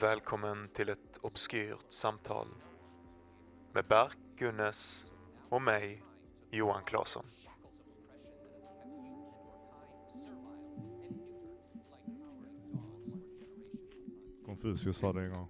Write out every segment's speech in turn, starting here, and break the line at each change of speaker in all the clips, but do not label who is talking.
Välkommen till ett obskyrt samtal med Berk Gunnes och mig, Johan Claesson.
Confucius sa det en gång.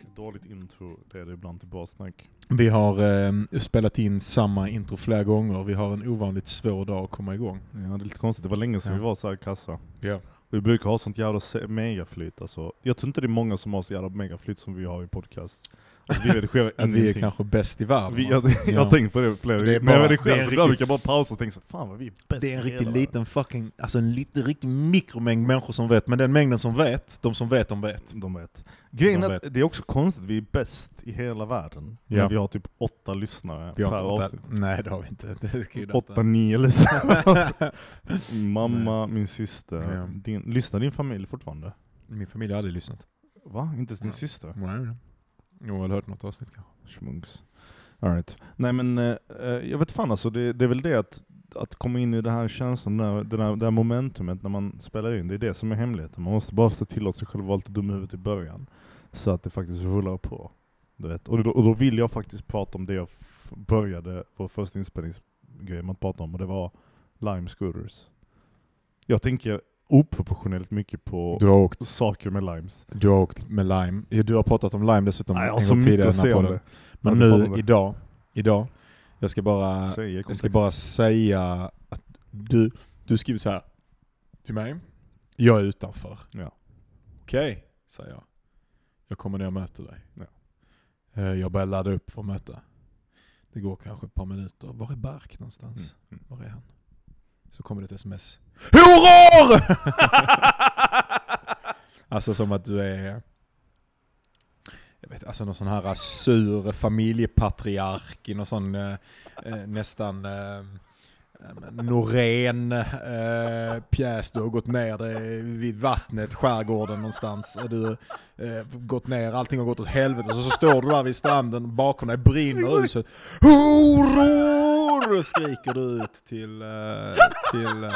Ett dåligt intro leder ibland till bra snack.
Vi har eh, spelat in samma intro flera gånger. Vi har en ovanligt svår dag att komma igång.
Ja, det är lite konstigt. Det var länge sedan
Ja.
vi var så här kassa.
Ja.
Vi brukar ha sånt jävla megaflyt alltså. Jag tror inte det är många som har så jävla megaflyt som vi har i podcast. Alltså, vi redigerar
Att vi är
ingenting.
kanske bäst i världen.
Vi, jag,
alltså.
jag har
Ja.
tänkt på det flera gånger. När jag redigerar så brukar jag bara pausa och tänka så fan vad vi är bäst
Det är en riktigt
hela världen."
liten fucking, alltså en liten, riktig mikromängd människor som vet. Men den mängden som vet, de som vet de vet.
De vet. Grejen
De
är att det är också konstigt, vi är bäst i hela världen.
Ja.
Vi har typ åtta lyssnare
Vi har
per
åtta,
avsnitt.
nej det har vi inte. Det
Åtta, nio lyssnare. Mamma, min syster.
Ja.
Din, lyssnar din familj fortfarande?
Min familj har aldrig lyssnat.
Va? Inte ens din syster?
Nej. Jo, jag har hört något avsnitt kanske.
Schmunks. All right. Nej men, eh, eh, jag vet fan alltså, det, det är väl det att, att komma in i den här känslan, det här, det, här, det här momentumet när man spelar in, det är det som är hemligheten. Man måste bara se till att sig själv vara lite dum i huvudet i början. Så att det faktiskt rullar på. Du vet. Och, då, och då vill jag faktiskt prata om det jag började vår första inspelningsgrej med att prata om, och det var Lime Scooters. Jag tänker oproportionellt mycket på
Du har åkt,
saker med limes.
du har åkt med Lime. Ja, Du har pratat om Lime dessutom
Nej, jag
en gång
mycket
tidigare
att om det.
Men
det
nu,
jag.
idag, idag, jag ska bara Jag ska bara säga att du, du skriver så här till mig. Jag är utanför.
Ja.
Okej, säger jag. Jag kommer ner och möter dig.
Ja.
Eh, Jag börjar ladda upp för att möta. Det går kanske ett par minuter. Var är Bark någonstans?
Mm.
Var är han? Så kommer det ett sms. HOROR! alltså som att du är... Jag vet, alltså någon sån här sur familjepatriark i någon sån eh, eh, nästan eh, Norén eh, pjäs. Du har gått ner dig vid vattnet, skärgården någonstans. Du eh, gått ner, allting har gått åt helvete. Och så, så står du där vid stranden, bakom dig brinner huset. Horor! Skriker du ut till, eh, till eh,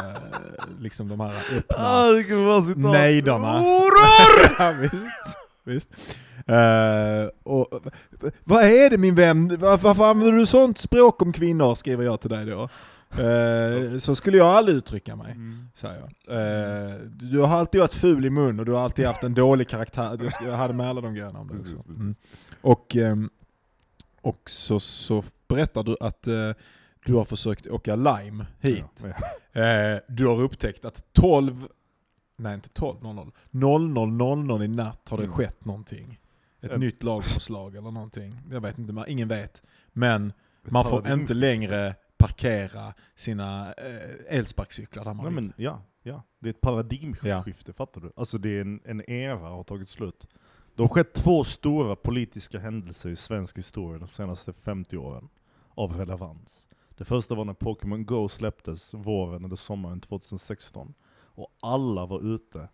liksom de här öppna
det
nejdarna.
Horor!
ja, visst. visst. Eh, och, vad är det min vän? Var, varför använder du sånt språk om kvinnor? Skriver jag till dig då. Eh, så skulle jag aldrig uttrycka mig,
Mm.
säger jag. Eh, du har alltid varit ful i mun och du har alltid haft en dålig karaktär. Jag, hade med alla de grejerna om det också. Mm. Och, ehm, och så, så berättar du att eh, du har försökt åka Lime hit.
Ja.
Eh, du har upptäckt att 12, nej inte 12, 00, 00, 00 i natt har det
Mm.
skett någonting. Ett
Ja.
nytt lagförslag eller någonting. Jag vet inte, ingen vet. Men man får inte längre parkera sina eh, elsparkcyklar där man vill.
men, ja, ja, det är ett paradigmskifte, fattar du? Alltså det är en, en era har tagit slut. Det har skett två stora politiska händelser i svensk historia de senaste 50 åren av relevans. Det första var när Pokémon Go släpptes våren eller sommaren 2016. Och alla var ute.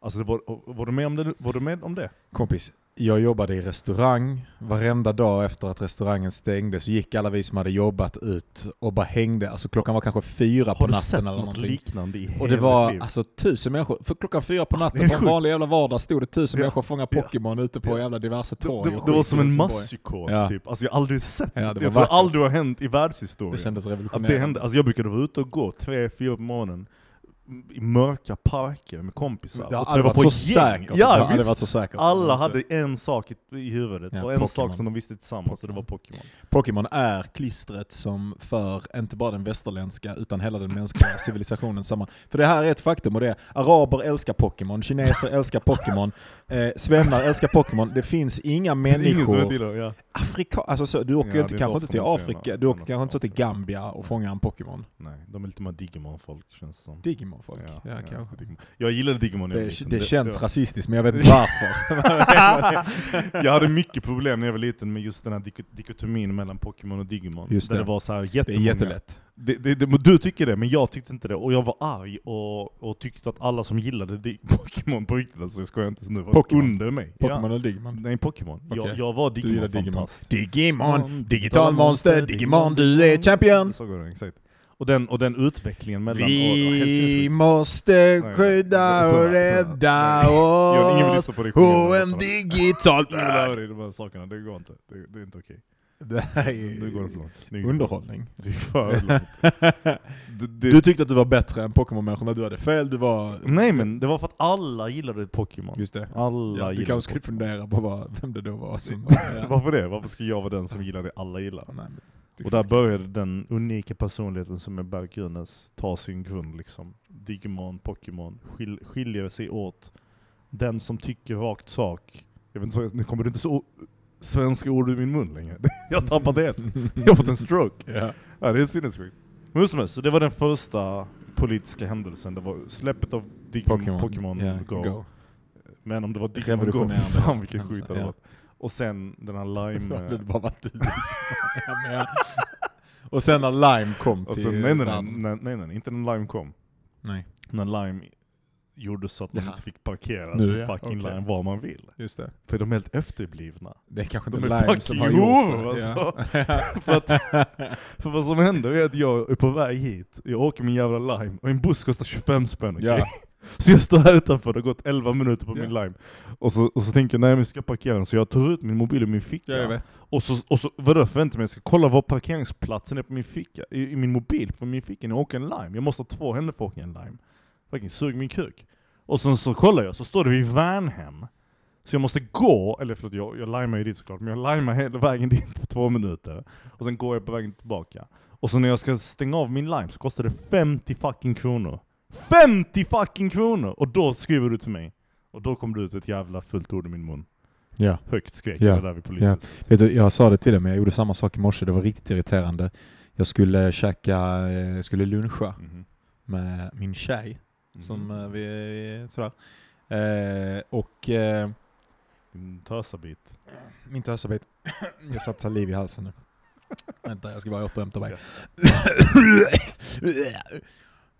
Alltså var, var, du med om det, var du med om det?
Kompis, jag jobbade i restaurang. Varenda dag efter att restaurangen stängde så gick alla vi som hade jobbat ut och bara hängde. Alltså klockan var kanske fyra på
Har du
natten
sett
eller
något
någonting.
liknande i
Och det var
liv?
alltså tusen människor. För klockan fyra på
det
natten på en vanlig jävla vardag stod det tusen
Ja.
människor fångade
Ja.
Pokémon ute på
Ja.
jävla diverse
det,
torg
det,
och
det var som en masspsykos
Ja.
typ. Alltså jag har aldrig sett
Ja, det
det.
var
Jag tror aldrig det har hänt i världshistorien.
Det kändes
Att
revolutionerande.
det hände, alltså jag brukade vara ute och gå tre, fyra på morgonen i mörka parker med kompisar.
det har
och
aldrig
träffa
varit
på
så säkert. det
Ja, visst.
varit så säkert.
Alla hade en sak i, i huvudet,
Ja,
och en
Pokémon.
sak som de visste tillsammans, och det var Pokémon.
Pokémon är klistret som för inte bara den västerländska utan hela den mänskliga civilisationen samman. För det här är ett faktum och det är araber älskar Pokémon, kineser älskar Pokémon, eh, svennar älskar Pokémon. Det finns inga
Det finns
människor
det, ja.
Afrika, alltså så, du åker
Ja,
inte,
det
kanske inte till Afrika, du åker kanske inte till. Gambia och fångar en Pokémon.
Nej, de är lite mer Digimon-folk känns det som.
Digimon-folk, ja, kanske.
Digimon. Jag gillade Digimon när jag var
Det,
liten.
det känns
ja.
rasistiskt men jag vet inte varför.
jag hade mycket problem när jag var liten med just den här dik- dikotomin mellan Pokémon och Digimon.
Just
där
det.
det var så här
Det är jättelätt.
Det, det, det, du tycker det, men jag tyckte inte det. Och jag var arg och, och tyckte att alla som gillade Pokémon på riktigt, alltså jag skojar inte nu, var
Pokémon.
under mig.
Pokémon
Ja.
eller Digimon?
Nej, Pokémon.
Okej.
Jag, jag var
gillar Digimon.
Digimon-fantast.
Digimon, digital monster, Digimon, du är champion!
Så går det, exakt. Och den, och den utvecklingen mellan... och- och
Vi
Helsingfors-
måste
Nej,
skydda och rädda oss
lyssna på dig
på
sjunga
en
detta.
digital
Ingen vill höra
värld.
dig i de här sakerna, det går inte. Det, det är inte okej.
Det här
Nu går det för
är
långt. Det
underhållning.
Det är för långt. Det, det,
Du tyckte att du var bättre än Pokémon-människorna, du hade fel, du var...
nej men det var för att alla gillade Pokémon.
Just det.
Alla
Ja, du
gillade
kanske skulle fundera på vad, vem det då var som... Ja.
Varför det? Varför ska jag vara den som gillar det alla gillar?
Nej, men det
Och där började den unika personligheten som är Berg Grunes ta sin grund liksom. Digimon, Pokémon, skil, skiljer sig åt. Den som tycker rakt sak. Jag vet inte, nu kommer det inte så svenska ord ur min mun längre. Jag har tappat det. Jag har fått en stroke.
Ja.
Ja, det är sinnessjukt. Men som helst, så det var den första politiska händelsen. Det var släppet av Digimon,
Pokémon,
Pokémon
ja,
Go.
Go.
Men om det var Digimon Go, fan vilken skit det hade varit. Och sen den här Lime...
Det hade bara varit. Ja. Och sen när Lime kom
och
till
sen, nej, nej, nej, nej, nej, nej, inte när Lime kom.
nej.
När Lime gjorde så att man
Jaha.
inte fick parkera
Nu, ja,
fucking
okej.
Lime var man vill.
Just det.
För de är helt efterblivna.
Det är kanske
De
inte
är
Lime
fucking
som har gjort det.
alltså.
Ja.
för, att, för vad som händer är att jag är på väg hit, jag åker min jävla Lime, och en buss kostar 25 spänn, okej?
Ja.
Så jag står här utanför, det har gått 11 minuter på
Ja.
min Lime. Och så, och så tänker jag, nej men jag ska parkera den, så jag tar ut min mobil ur min ficka.
Ja, jag vet.
Och så, och så vadå, förväntar mig jag ska kolla var parkeringsplatsen är på min ficka, i, i min mobil på min ficka när jag åker en Lime. Jag måste ha två händer för att åka en Lime. Fucking sug min kuk. Och sen så kollar jag, så står det vid Värnhem. Så jag måste gå, eller förlåt jag, jag limar ju dit såklart, men jag limar hela vägen dit på två minuter. Och sen går jag på vägen tillbaka. Och så när jag ska stänga av min Lime så kostar det 50 fucking kronor. 50 fucking kronor! Och då skriver du till mig. Och då kom det ut ett jävla fullt ord i min mun.
Ja.
Högt skrek
Ja.
jag där vid polisen.
Vet du, jag sa det till dig men jag gjorde samma sak i morse, det var riktigt irriterande. Jag skulle käka, eh, jag skulle luncha
Mhm.
med min tjej,
Mhm.
som eh, vi, sådär. Eh, och eh,
Din tösabit.
min tösabit, jag satte saliv i halsen nu. Vänta, jag ska bara återhämta mig.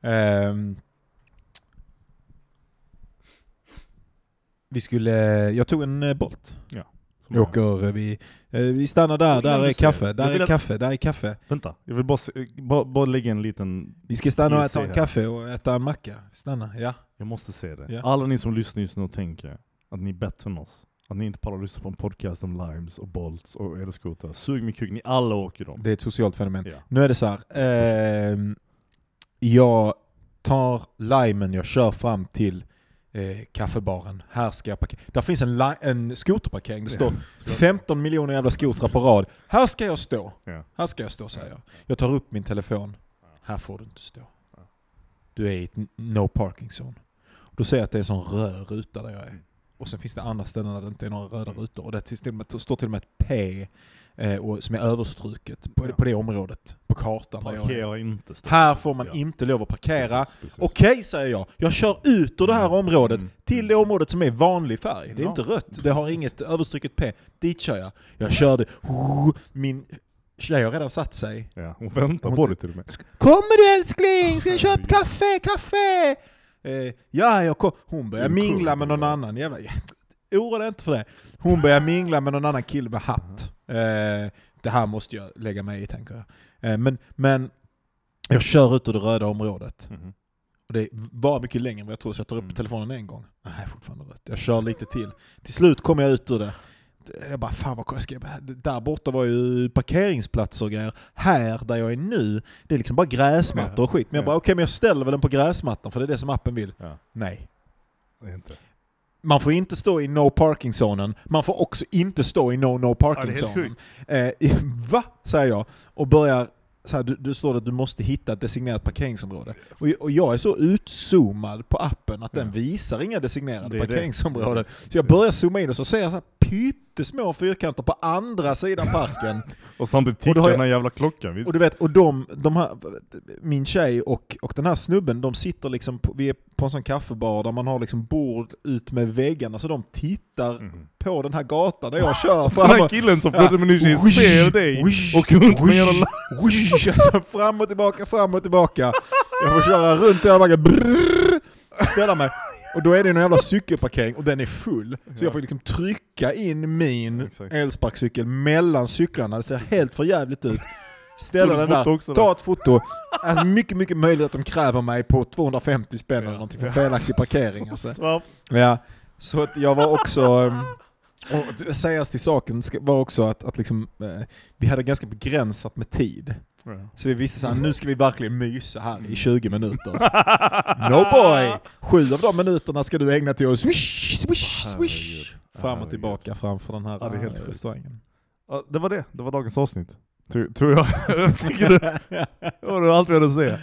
Ehm, vi skulle, jag tog en eh, Bolt.
Som
Vi åker, eh, vi, eh, vi stannar där, där är kaffe, där är
att-
kaffe, där är kaffe.
Vänta, jag vill bara, bara, bara lägga en liten...
Vi ska stanna och äta en kaffe och äta en macka. Stanna, ja.
Jag måste se det.
Ja.
Alla ni som lyssnar just nu och tänker att ni är bättre än oss. Att ni inte bara lyssnar på en podcast om limes och bolts och elskotrar. Sug min kuk, ni alla åker dem.
Det är ett socialt fenomen.
Ja.
Nu är det så här. ehm, jag tar limen, jag kör fram till eh, kaffebaren. Här ska jag parkera. Där finns en, en skoterparkering. Det står 15 miljoner jävla skotrar på rad. Här ska jag stå.
Ja.
Här ska jag stå säger jag. Jag tar upp min telefon. Här får du inte stå. Du är i ett no parking zone. Då ser jag att det är en sån röd ruta där jag är. Och sen finns det andra ställen där det inte är några röda rutor. Och det står till och med ett P eh, och, som är överstruket på,
Ja.
på det området. På kartan.
Parkera inte.
Här får man
Ja.
inte lov att parkera. Okej säger jag, jag kör ut ur det här området
Mm.
till det området som är vanlig färg. Det är
Ja.
inte rött, det har inget överstruket P. Dit kör jag. Jag körde, min tjej har redan satt sig.
Ja, hon väntar
Hon-
på det till och med.
Kommer du älskling? Ska jag köpa kaffe? Kaffe? Eh, ja, jag kom. Hon börjar mingla med någon annan. Jävla, oroa dig inte för det. Hon börjar mingla med någon annan kille med hatt. Eh, det här måste jag lägga mig i tänker jag. Eh, men, men jag kör ut ur det röda området.
Mhm.
Och det var mycket längre än vad jag trodde, så jag tar upp
Mm.
telefonen en gång. Nej, fortfarande rött. Jag kör lite till. Till slut kommer jag ut ur det. Jag bara, fan vad jag ska Där borta var ju parkeringsplatser och grejer. Här, där jag är nu, det är liksom bara gräsmattor och skit. Men jag
Ja.
bara, okej men jag ställer väl den på gräsmattan för det är det som appen vill.
Ja,
Nej.
inte.
Man får inte stå i no parking-zonen, man får också inte stå i no no
Ja,
parking-zonen. eh, va? Säger jag. Och börjar, så här, du, du står att du måste hitta ett designerat parkeringsområde. Och, och jag är så utzoomad på appen att den visar inga designerade parkeringsområden. Så jag börjar zooma in och så ser jag så här pyttesmå fyrkanter på andra sidan parken.
Och samtidigt tickar den här jävla klockan, visst?
Och du vet, och de, de här, min tjej och, och den här snubben, de sitter liksom på, vi är på en sån kaffebar där man har liksom bord ut med väggarna, så de tittar
Mhm.
på den här gatan där jag kör
Den
fram
här
och,
killen som
Ja.
flörtar med Nishi ser dig och runt med
wish, alltså fram och tillbaka, fram och tillbaka. Jag får köra runt hela vägen, ställa mig. Och då är det en jävla cykelparkering och den är full. Så jag får liksom trycka in min
Exakt.
elsparkcykel mellan cyklarna, det ser helt för jävligt ut. ställa den där,
också
ta ett foto. Alltså mycket, mycket möjligt att de kräver mig på 250 spänn eller någonting för felaktig parkering. Alltså. Ja, så att jag var också... ehm, Och sägas till saken var också att, att liksom, eh, vi hade ganska begränsat med tid. Så vi visste att nu ska vi verkligen mysa här i 20 minuter. No boy! Sju av de minuterna ska du ägna till att swish, swish, swish. Fram och tillbaka framför den här
Ja, det är helt
eh, restaurangen.
Ja, det var det. Det var dagens avsnitt. Tror, jag. tycker det. Det var allt vi hade att säga.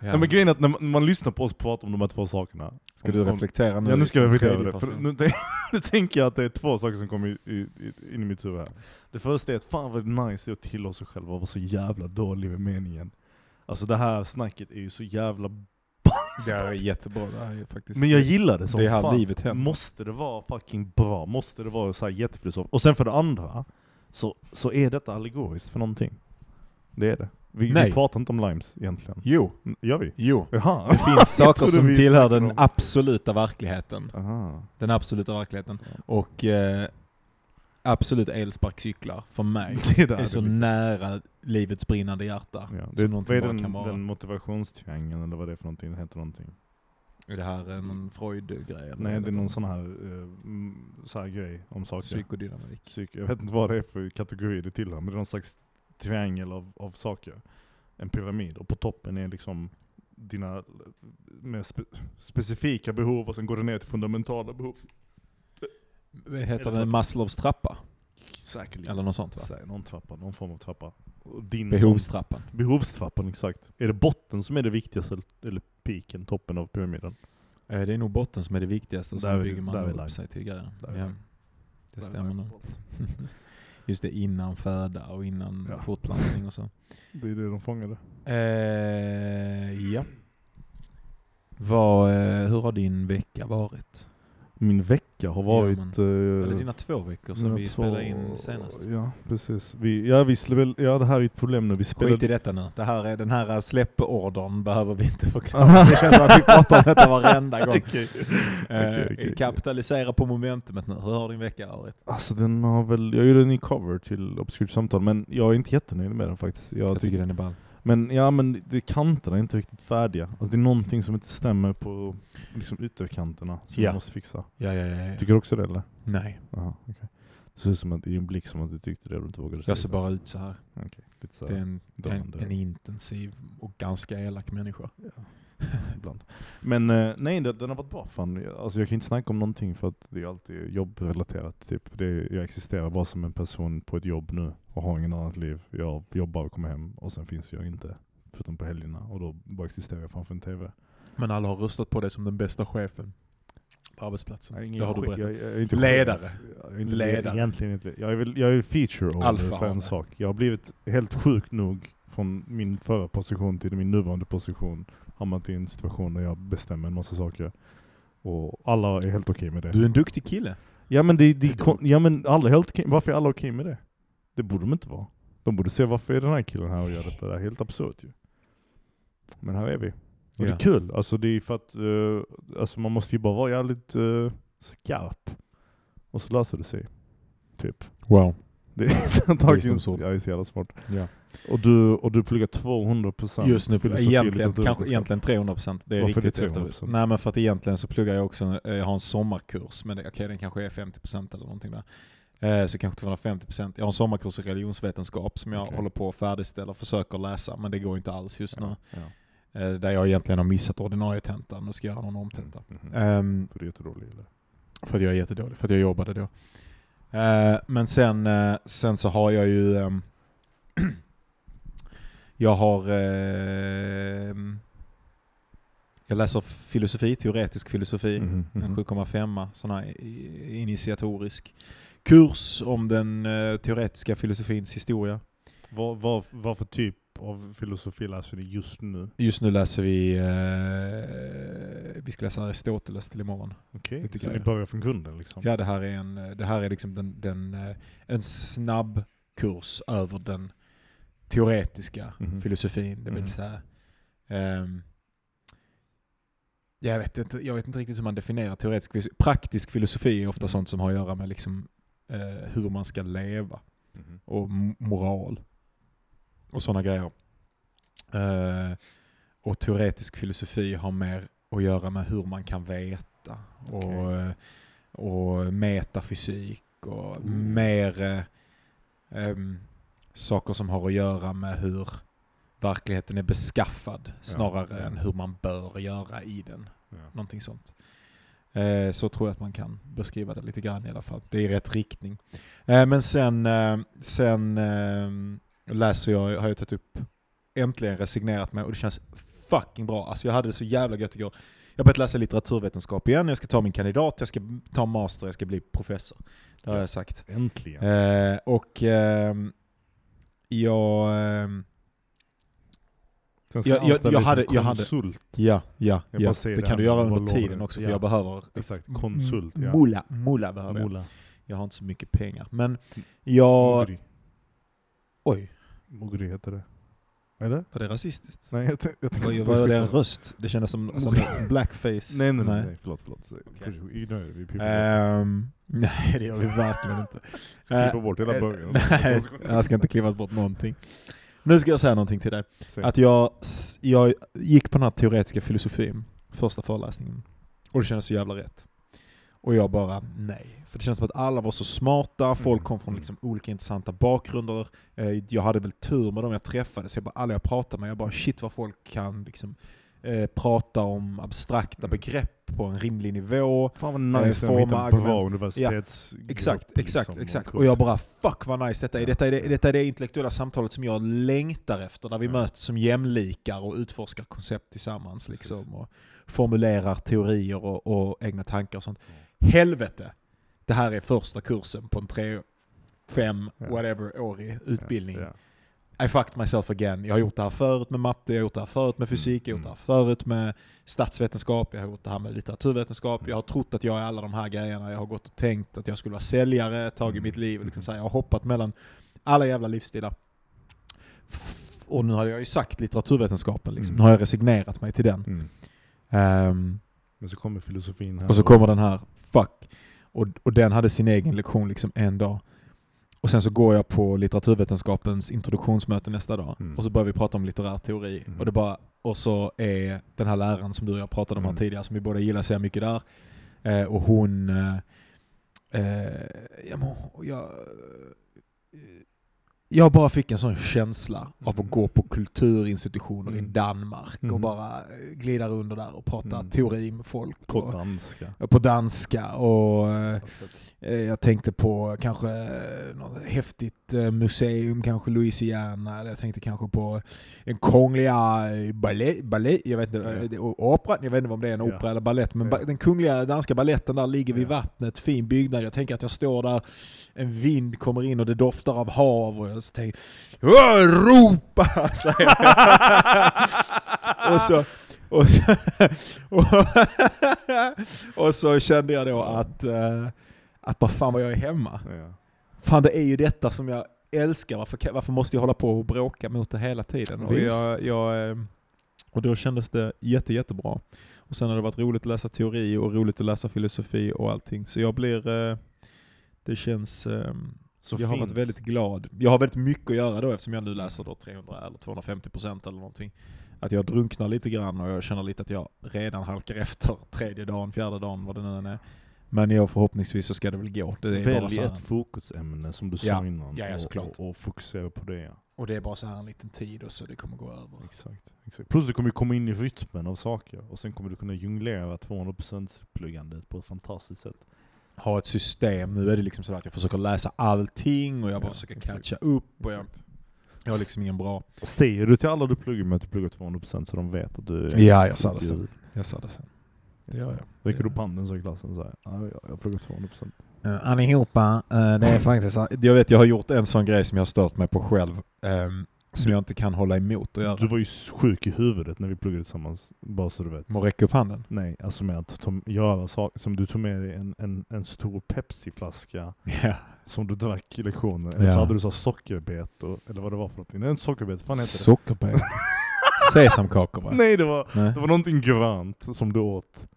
Ja.
Ja. men grejen är att när man, när man lyssnar på oss prata om de här två sakerna.
Ska du
om-
reflektera nu?
Ja nu ska jag reflektera över det. För nu, tänk- nu tänker jag att det är två saker som kommer in i mitt huvud här. Det första är att fan vad nice det är att tillåta sig själv att vara så jävla dålig med meningen. Alltså det här snacket är ju så jävla
Det är jättebra det här är faktiskt.
Men jag gillar det som
Det är här
fan.
livet.
Måste det vara fucking bra? Måste det vara så här jättefilosofiskt? Och sen för det andra, så, så är detta allegoriskt för någonting. Det är det. Vi,
Nej.
vi pratar inte om limes egentligen.
Jo,
Gör vi?
jo.
Jaha.
Det finns saker som tillhör den absoluta verkligheten.
Aha.
Den absoluta verkligheten. Och eh, absolut elsparkcyklar för mig
Det är,
är så
det
nära livets brinnande hjärta.
Ja,
som
det,
någonting
vad är den,
kan vara.
den motivationstriangeln eller vad det är för någonting? Det heter någonting.
Är det här eh, någon Freud-grej?
Nej det är någon sån här, eh, så här grej om saker.
Psykodynamik.
Psyk, jag vet inte vad det är för kategori det tillhör, men det är någon slags triangel av, av saker. En pyramid, och på toppen är liksom dina mer spe, specifika behov och sen går det ner till fundamentala behov.
Heter det Maslows trappa?
Säkerligen.
Eller något sånt va?
Säg, någon trappa, någon form av trappa. Din
Behovstrappan.
sån- behovstrappan, exakt. Är det botten som är det viktigaste, eller- piken, toppen av pyramiden?
Eh, Det är nog botten som är det viktigaste och sen bygger man upp sig till grejer. Ja, det stämmer nog. Just det, innan föda och innan
Ja.
fortplantning och så.
Det är det de fångade.
Eh, ja. Vad, eh, hur har din vecka varit?
Min vecka har varit...
men-
eh,
Eller dina två veckor som vi
två-
spelade in senast.
Ja, precis. Vi, ja, vi väl, ja, det här är ett problem nu. Vi
Skit
spelade...
i detta nu. Det här är, den här släppordern behöver vi inte förklara. Det känns som att vi pratar om detta varenda gång.
Okej, okej, okej.
Kapitalisera på momentumet nu. Hur har din vecka varit?
Alltså den har väl, jag gjorde en ny cover till Obscurt Samtal, men jag är inte jättenöjd med den faktiskt. Jag,
Jag tycker den är ball.
Men ja, men det, kanterna är inte riktigt färdiga. Alltså det är någonting som inte stämmer på liksom, ytterkanterna som
Ja.
jag måste fixa.
Ja, ja, ja. ja.
Tycker du också det eller?
Nej,
Aha, okay. Det ser ut som att, i en blick som att du tyckte det och inte vågade säga
jag ser bara ut så här.
Okej, lite så
Det är en, en, en intensiv och ganska elak människa.
Ja, ibland. Men eh, nej, den, den har varit bra. Fan. Alltså, jag kan inte snacka om någonting för att det är alltid jobbrelaterat. Typ. Det, jag existerar bara som en person på ett jobb nu och har ingen annat liv. Jag jobbar och kommer hem och sen finns jag inte. Förutom på helgerna och då bara existerar jag framför en TV.
Men alla har röstat på dig som den bästa chefen på arbetsplatsen.
Ingen
det har du berättat.
jag, jag
Ledare.
Jag inte
Ledare.
Egentligen inte. Jag är, väl, jag är feature
Alfa
för en sak. Jag har blivit helt sjukt nog från min förra position till min nuvarande position hamnat i en situation där jag bestämmer en massa saker. Och alla är helt okej med det.
Du är en duktig kille.
Ja men, det, det,
Det är
ja, men alla är helt okej. varför är alla okej med det? Det borde de inte vara. De borde se varför är den här killen här och gör detta. Det är helt absurt ju. Men här är vi. Och det
Ja.
är kul. Alltså det är för att eh, alltså man måste ju bara vara jävligt uh, skarp. Och så löser det sig. Typ.
Wow.
Det är antagligen,
Visdomsord.
jag är så jävla smart.
Ja.
Och du, och du pluggar 200%
Just nu, egentligen, kanske egentligen 300%. Det är
Varför är det
riktigt
300%?
efter. Nej men för att egentligen så pluggar jag också, eh, jag har en sommarkurs, men det- okej den kanske är 50% eller någonting där. Eh, Så kanske 250%. Jag har en sommarkurs i religionsvetenskap som jag
Okej.
håller på att färdigställa och försöker läsa, men det går inte alls just nu.
Ja, ja.
Eh, Där jag egentligen har missat ordinarie tentan och ska göra någon omtenta.
Mhm.
Ehm,
För du är jättedålig eller?
För att jag är jättedålig, för att jag jobbade då. Eh, men sen, eh, sen så har jag ju... jag har... ehm, jag läser filosofi, teoretisk filosofi.
Mhm,
En
mhm.
7,5 sån här initiatorisk kurs om den eh, teoretiska filosofins historia.
Vad, vad, vad för typ av filosofi läser ni just nu?
Just nu läser vi... Eh, vi ska läsa Aristoteles till imorgon.
Okej,
Lite
så ni börjar från grunden liksom?
Ja, det här är en, det här är liksom den, den, eh, en snabb kurs över den teoretiska
Mhm.
filosofin. Det vill
Mhm.
säga, ehm, jag, vet inte, jag vet inte riktigt hur man definierar teoretisk filosofi. Praktisk filosofi är ofta
Mhm.
sånt som har att göra med liksom, eh, hur man ska leva
Mhm.
och moral. och sådana grejer. Eh, och teoretisk filosofi har mer att göra med hur man kan veta. Och,
Okej.
eh, och metafysik och
Mm.
mer eh, ehm, saker som har att göra med hur verkligheten är beskaffad snarare
ja.
än hur man bör göra i den.
Ja.
Någonting sånt. Eh, så tror jag att man kan beskriva det lite grann i alla fall. Det är i rätt riktning. Eh, men sen, eh, sen läser jag, har jag tagit upp, äntligen resignerat mig och det känns fucking bra. Alltså jag hade det så jävla gött igår. Jag har börjat läsa litteraturvetenskap igen, jag ska ta min kandidat, jag ska ta master, jag ska bli professor. Det har jag sagt.
Äntligen.
Och ehm, jag... ehm,
Sen ska
jag- jag- jag hade- jag
konsult.
ja, ja,
Jag
ja. det kan du göra
jag
under tiden också för
Ja.
jag behöver...
Exakt, konsult, ja.
Mulla, mulla behöver jag.
Mola.
Jag har inte så mycket pengar. Men jag...
Mogri.
Oj,
Mogri heter det. Eller?
var det rasistiskt?
Nej, jag, jag tänkte...
Var det en röst? Det kändes som, som blackface.
Nej, nej, nej, nej, förlåt, förlåt. Okay. Det, vi
Ehm, nej, det gör vi verkligen inte.
Ska klippa
eh,
bort hela
eh,
början.
Nej, jag ska inte klippas bort någonting. Nu ska jag säga någonting till dig. Att jag, jag gick på den här teoretiska filosofin, första föreläsningen, och det kändes så jävla rätt. Och jag bara, nej. För det känns som att alla var så smarta, folk
Mm,
kom från
mm.
liksom olika intressanta bakgrunder. Eh, Jag hade väl tur med dem jag träffade, så jag bara, alla jag pratade med, jag bara shit vad folk kan liksom, eh, prata om abstrakta
Mm.
begrepp på en rimlig nivå.
Fan vad nice
eh,
att
forma
en bra
argument.
universitetsgrupp.
Exakt, exakt,
liksom,
exakt. Och jag bara fuck vad nice detta är. Detta är det, detta är det intellektuella samtalet som jag längtar efter, där vi
Ja.
möts som jämlikar och utforskar koncept tillsammans. Liksom, och formulerar teorier och, och egna tankar och sånt. Helvete! Det här är första kursen på en tre, fem,
Ja.
whatever, årig utbildning.
Ja,
I fucked myself again. Jag har gjort det här förut med matte, jag har gjort det här förut med fysik, jag har gjort det här förut med statsvetenskap, jag har gjort det här med litteraturvetenskap. Jag har trott att jag är alla de här grejerna. Jag har gått och tänkt att jag skulle vara säljare ett tag i mitt liv. Liksom så här, jag har hoppat mellan alla jävla livsstilar. Och nu hade jag ju sagt litteraturvetenskapen, liksom.
Mm.
nu har jag resignerat mig till den.
Mm.
Ehm,
Men så kommer filosofin här.
och så kommer den här, fuck. Och, och den hade sin egen lektion liksom en dag. Och sen så går jag på litteraturvetenskapens introduktionsmöte nästa dag.
Mm.
Och så börjar vi prata om litterär teori.
Mm.
Och, det bara, och så är den här läraren som du och jag pratade om här
Mm.
tidigare, som vi båda gillar så mycket där. Eh, och hon... Eh, ja, men hon- jag, jag bara fick en sån känsla av
Mm.
att gå på kulturinstitutioner i
Mm.
Danmark och
Mm.
bara glida under där och prata
Mm.
teori med folk.
På
och,
danska.
på danska och eh, eh, jag tänkte på kanske eh, något häftigt eh, museum, kanske Louisiana, eller jag tänkte kanske på en kungliga eh, ballet, ballet jag vet inte,
Ja.
eh, o- operan, jag vet inte om det är en
Ja.
opera eller ballett, men
Ja.
den kungliga danska balletten där ligger vid
Ja.
vattnet, fin byggnad. Jag tänker att jag står där, en vind kommer in och det doftar av hav och jag så tänker "Åh, Europa! säger jag. och så och så, och, och så kände jag då att, eh, att bara fan vad jag är hemma.
Ja.
Fan det är ju detta som jag älskar, varför, varför måste jag hålla på och bråka mot det hela tiden? Och, jag, jag, eh, och då kändes det jätte, jättebra. Och sen har det varit roligt att läsa teori och roligt att läsa filosofi och allting. Så jag blir, eh, det känns,
Så
jag har
fint.
varit väldigt glad. Jag har väldigt mycket att göra då eftersom jag nu läser då 300 eller 250 procent eller någonting. Att jag drunknar lite grann och jag känner lite att jag redan halkar efter tredje dagen, fjärde dagen, vad det nu än är. Men jag förhoppningsvis så ska det väl gå. Det är
Välj ett fokusämne som du
Ja.
sa innan
Ja, ja,
och,
såklart.
och, och fokusera på det. Ja.
och det är bara så här en liten tid och så det kommer gå över.
Exakt, exakt. Plus du kommer komma in i rytmen av saker och sen kommer du kunna jonglera 200% pluggandet på ett fantastiskt sätt.
Ha ett system. Nu är det liksom så att jag försöker läsa allting och jag bara
Ja,
försöker
exakt.
catcha upp. Och jag, jag har liksom ingen bra...
Säger du till alla du pluggar med att du pluggar 200% så de vet att du
Ja, jag sa det sen. Jag sa det sen. Det gör jag.
Räcker du upp handen så i klassen så här, ja, jag, pluggar 200%.
Uh, allihopa, eh, det är faktiskt Jag vet, jag har gjort en sån grej som jag har stört mig på själv. ehm, som jag inte kan hålla emot att göra.
Du var ju sjuk i huvudet när vi pluggade tillsammans, bara så du vet.
Må räcka upp handen.
Nej, alltså med att ta, göra saker som du tog med dig en, en, en stor Pepsi-flaska
Ja.
som du drack i lektionen. Eller
Ja.
så hade du så sockerbetor, eller vad det var för någonting. Nej, inte sockerbetor, fan heter det?
Sockerbetor. Sesamkakor va?
Nej, det var,
Nej.
det var någonting grönt som du åt.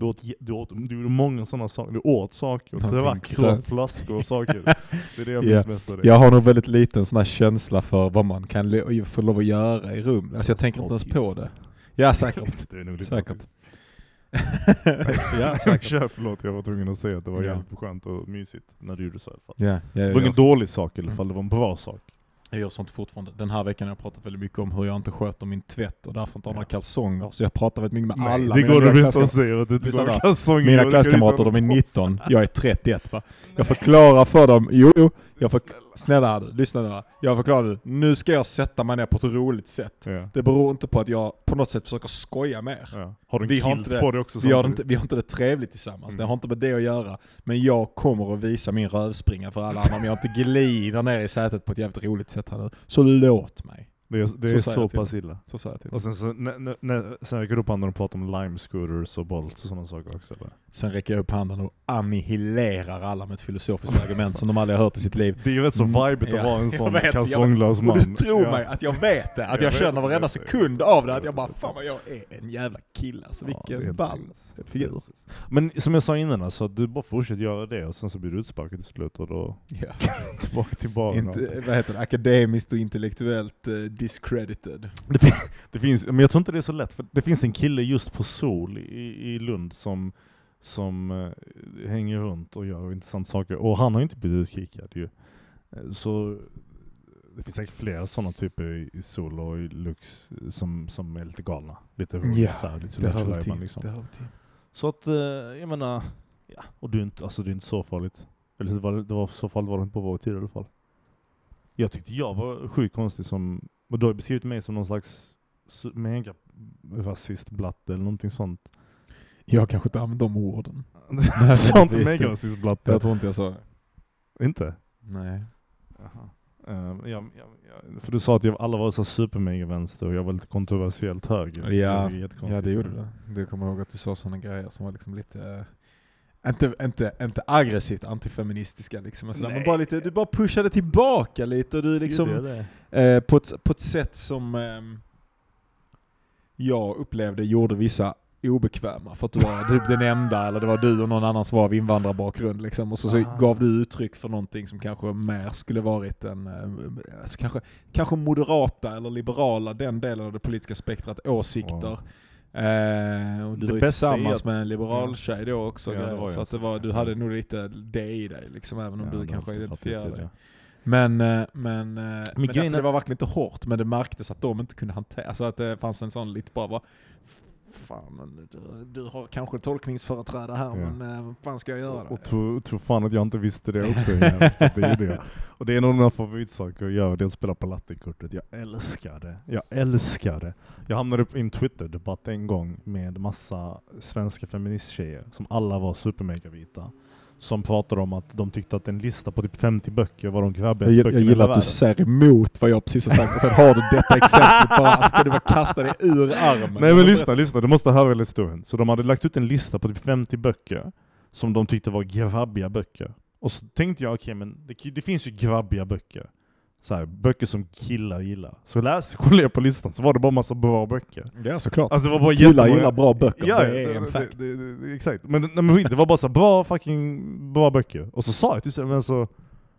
Du åt, du åt du gjorde många sådana saker, du åt saker, och drack från flaskor och saker. Det är det jag
Ja.
minns mest av det.
Jag har nog väldigt liten sån känsla för vad man kan få lov att göra i rum. Alltså jag tänker inte ens på det. Ja säkert.
Det är nog
Säkert. ja säkert.
Kör, förlåt, jag var tvungen att säga att det var
Ja.
jävligt skönt och mysigt när du gjorde så i alla fall.
Ja, ja,
Det var ingen dålig sak i alla fall, det var en bra sak.
Jag gör sånt fortfarande. Den här veckan har jag pratat väldigt mycket om hur jag inte sköter min tvätt och därför inte har några kalsonger. Så jag pratar väldigt mycket med alla
det
mina
går att du inte kalsonger.
Mina klasskamrater de är
inte
19, jag är 31 va. Jag förklarar för dem, jo, jo jag för, snälla du, lyssna nu. Jag förklarar nu, nu ska jag sätta mig ner på ett roligt sätt.
Ja.
Det beror inte på att jag på något sätt försöker skoja med er.
Ja. Har du en
Vi har inte det.
på dig också
Vi har, inte, vi har inte det trevligt tillsammans, det
Mm.
har inte med det att göra. Men jag kommer att visa min rövspringa för alla andra om jag inte glider ner i sätet på ett jävligt roligt sätt här nu. Så låt mig.
Det är, det
Så
är så, pass illa.
Så säger jag till
Och sen så, när, när- när, sen räcker du upp handen och pratar om lime scooters och bolt och sådana saker också eller?
Sen räcker jag upp handen och annihilerar alla med ett filosofiskt argument som de aldrig har hört i sitt liv.
Det är ju rätt så
Mm,
vibigt
ja.
att vara en sån
vet,
kalsonglös man.
Och du tror
Ja.
mig att jag vet det, att
Jag
jag, känner varenda sekund av det, att jag bara fan vad jag är en jävla kille alltså,
Ja,
vilken
helt
ball figur.
Men som jag sa innan, alltså, du bara fortsätter göra det och sen så blir du utsparkad till slut och då
Ja.
tillbaka till baren.
Inte, vad heter det, akademiskt och intellektuellt eh, discredited.
Det, fin- det finns, men jag tror inte det är så lätt, för det finns en kille just på Sol i, i Lund som, som eh, hänger runt och gör intressanta saker, och han har ju inte blivit utkikad ju. Eh, Så det finns säkert flera sådana typer i, Sol och i Lux som, som är lite galna. Lite
Ja,
så här, lite
Det
Lajban
till.
liksom.
Det.
Så att, eh, jag menar, ja, och du är inte, alltså det är inte så farligt. Eller det var, det var så farligt var det inte på vår tid i alla fall. Jag tyckte jag var sjukt konstig som, och du har beskrivit mig som någon slags mega rasist, blatte eller någonting sånt.
Jag kanske inte använder de orden.
sånt
visst.
mega rasist blatte.
Jag tror inte jag sa det.
Inte?
Nej.
Jaha. Uh, ja, ja, ja, för du sa att jag, alla var så supermega vänster och jag var lite kontroversiellt höger.
Ja,
Det.
Ja det gjorde du. Du kommer ihåg att du sa sådana grejer som var liksom lite, eh, inte, inte, inte aggressivt antifeministiska liksom, sådär, men
Nej.
bara lite, du bara pushade tillbaka lite och du liksom,
jag det?
eh, på, ett, på ett sätt som ehm, jag upplevde gjorde vissa obekväma för att du var typ den enda, eller det var du och någon annan som var av invandrarbakgrund liksom. Och så, så
Ah.
gav du uttryck för någonting som kanske mer skulle varit en, eh, alltså kanske, kanske moderata eller liberala, den delen av det politiska spektrat, åsikter.
Wow.
Eh, och du
Det
var ju tillsammans
att-
med en liberal tjej då också,
Ja, det
grejer,
var
så att det var, du hade nog lite det i dig liksom, även om
Ja,
du kanske
fattat
dig.
det.
Men, eh, men, eh, men,
grejen
alltså, det var verkligen inte hårt, men det märktes att de inte kunde hantera, alltså att det fanns en sån lite bara, bara Fan, du, du har kanske tolkningsföreträde här,
Ja.
men eh, vad fan ska jag göra?
Och tro, tro fan att jag inte visste det också det gjorde jag. Och det är en av mina favoritsaker att göra, det är att spela på lattekortet. Jag älskar det. Jag älskar det. Jag hamnade upp i en Twitter-debatt en gång med massa svenska feministtjejer, som alla var supermegavita. Som pratade om att de tyckte att en lista på typ 50 böcker var de
Jag, jag
böckerna i
gillar
hela
att du
världen.
säger emot vad jag precis har sagt och sen har du detta exempel bara, ska du bara kasta det ur armen?
Nej men lyssna, lyssna, du måste höra hela historien. Så de hade lagt ut en lista på typ 50 böcker som de tyckte var grabbiga böcker. Och så tänkte jag, okej men det, det finns ju grabbiga böcker. Så här, böcker som killar gillar. Så läste kollade jag på listan, så var det bara massa bra böcker.
Ja såklart.
Alltså det var bara
Killar
jättemånga-
gillar bra böcker,
Ja,
det är en fact.
det, det, det, exakt. Men, nej, men det var bara så här, bra fucking bra böcker. Och så sa jag till sig, men så,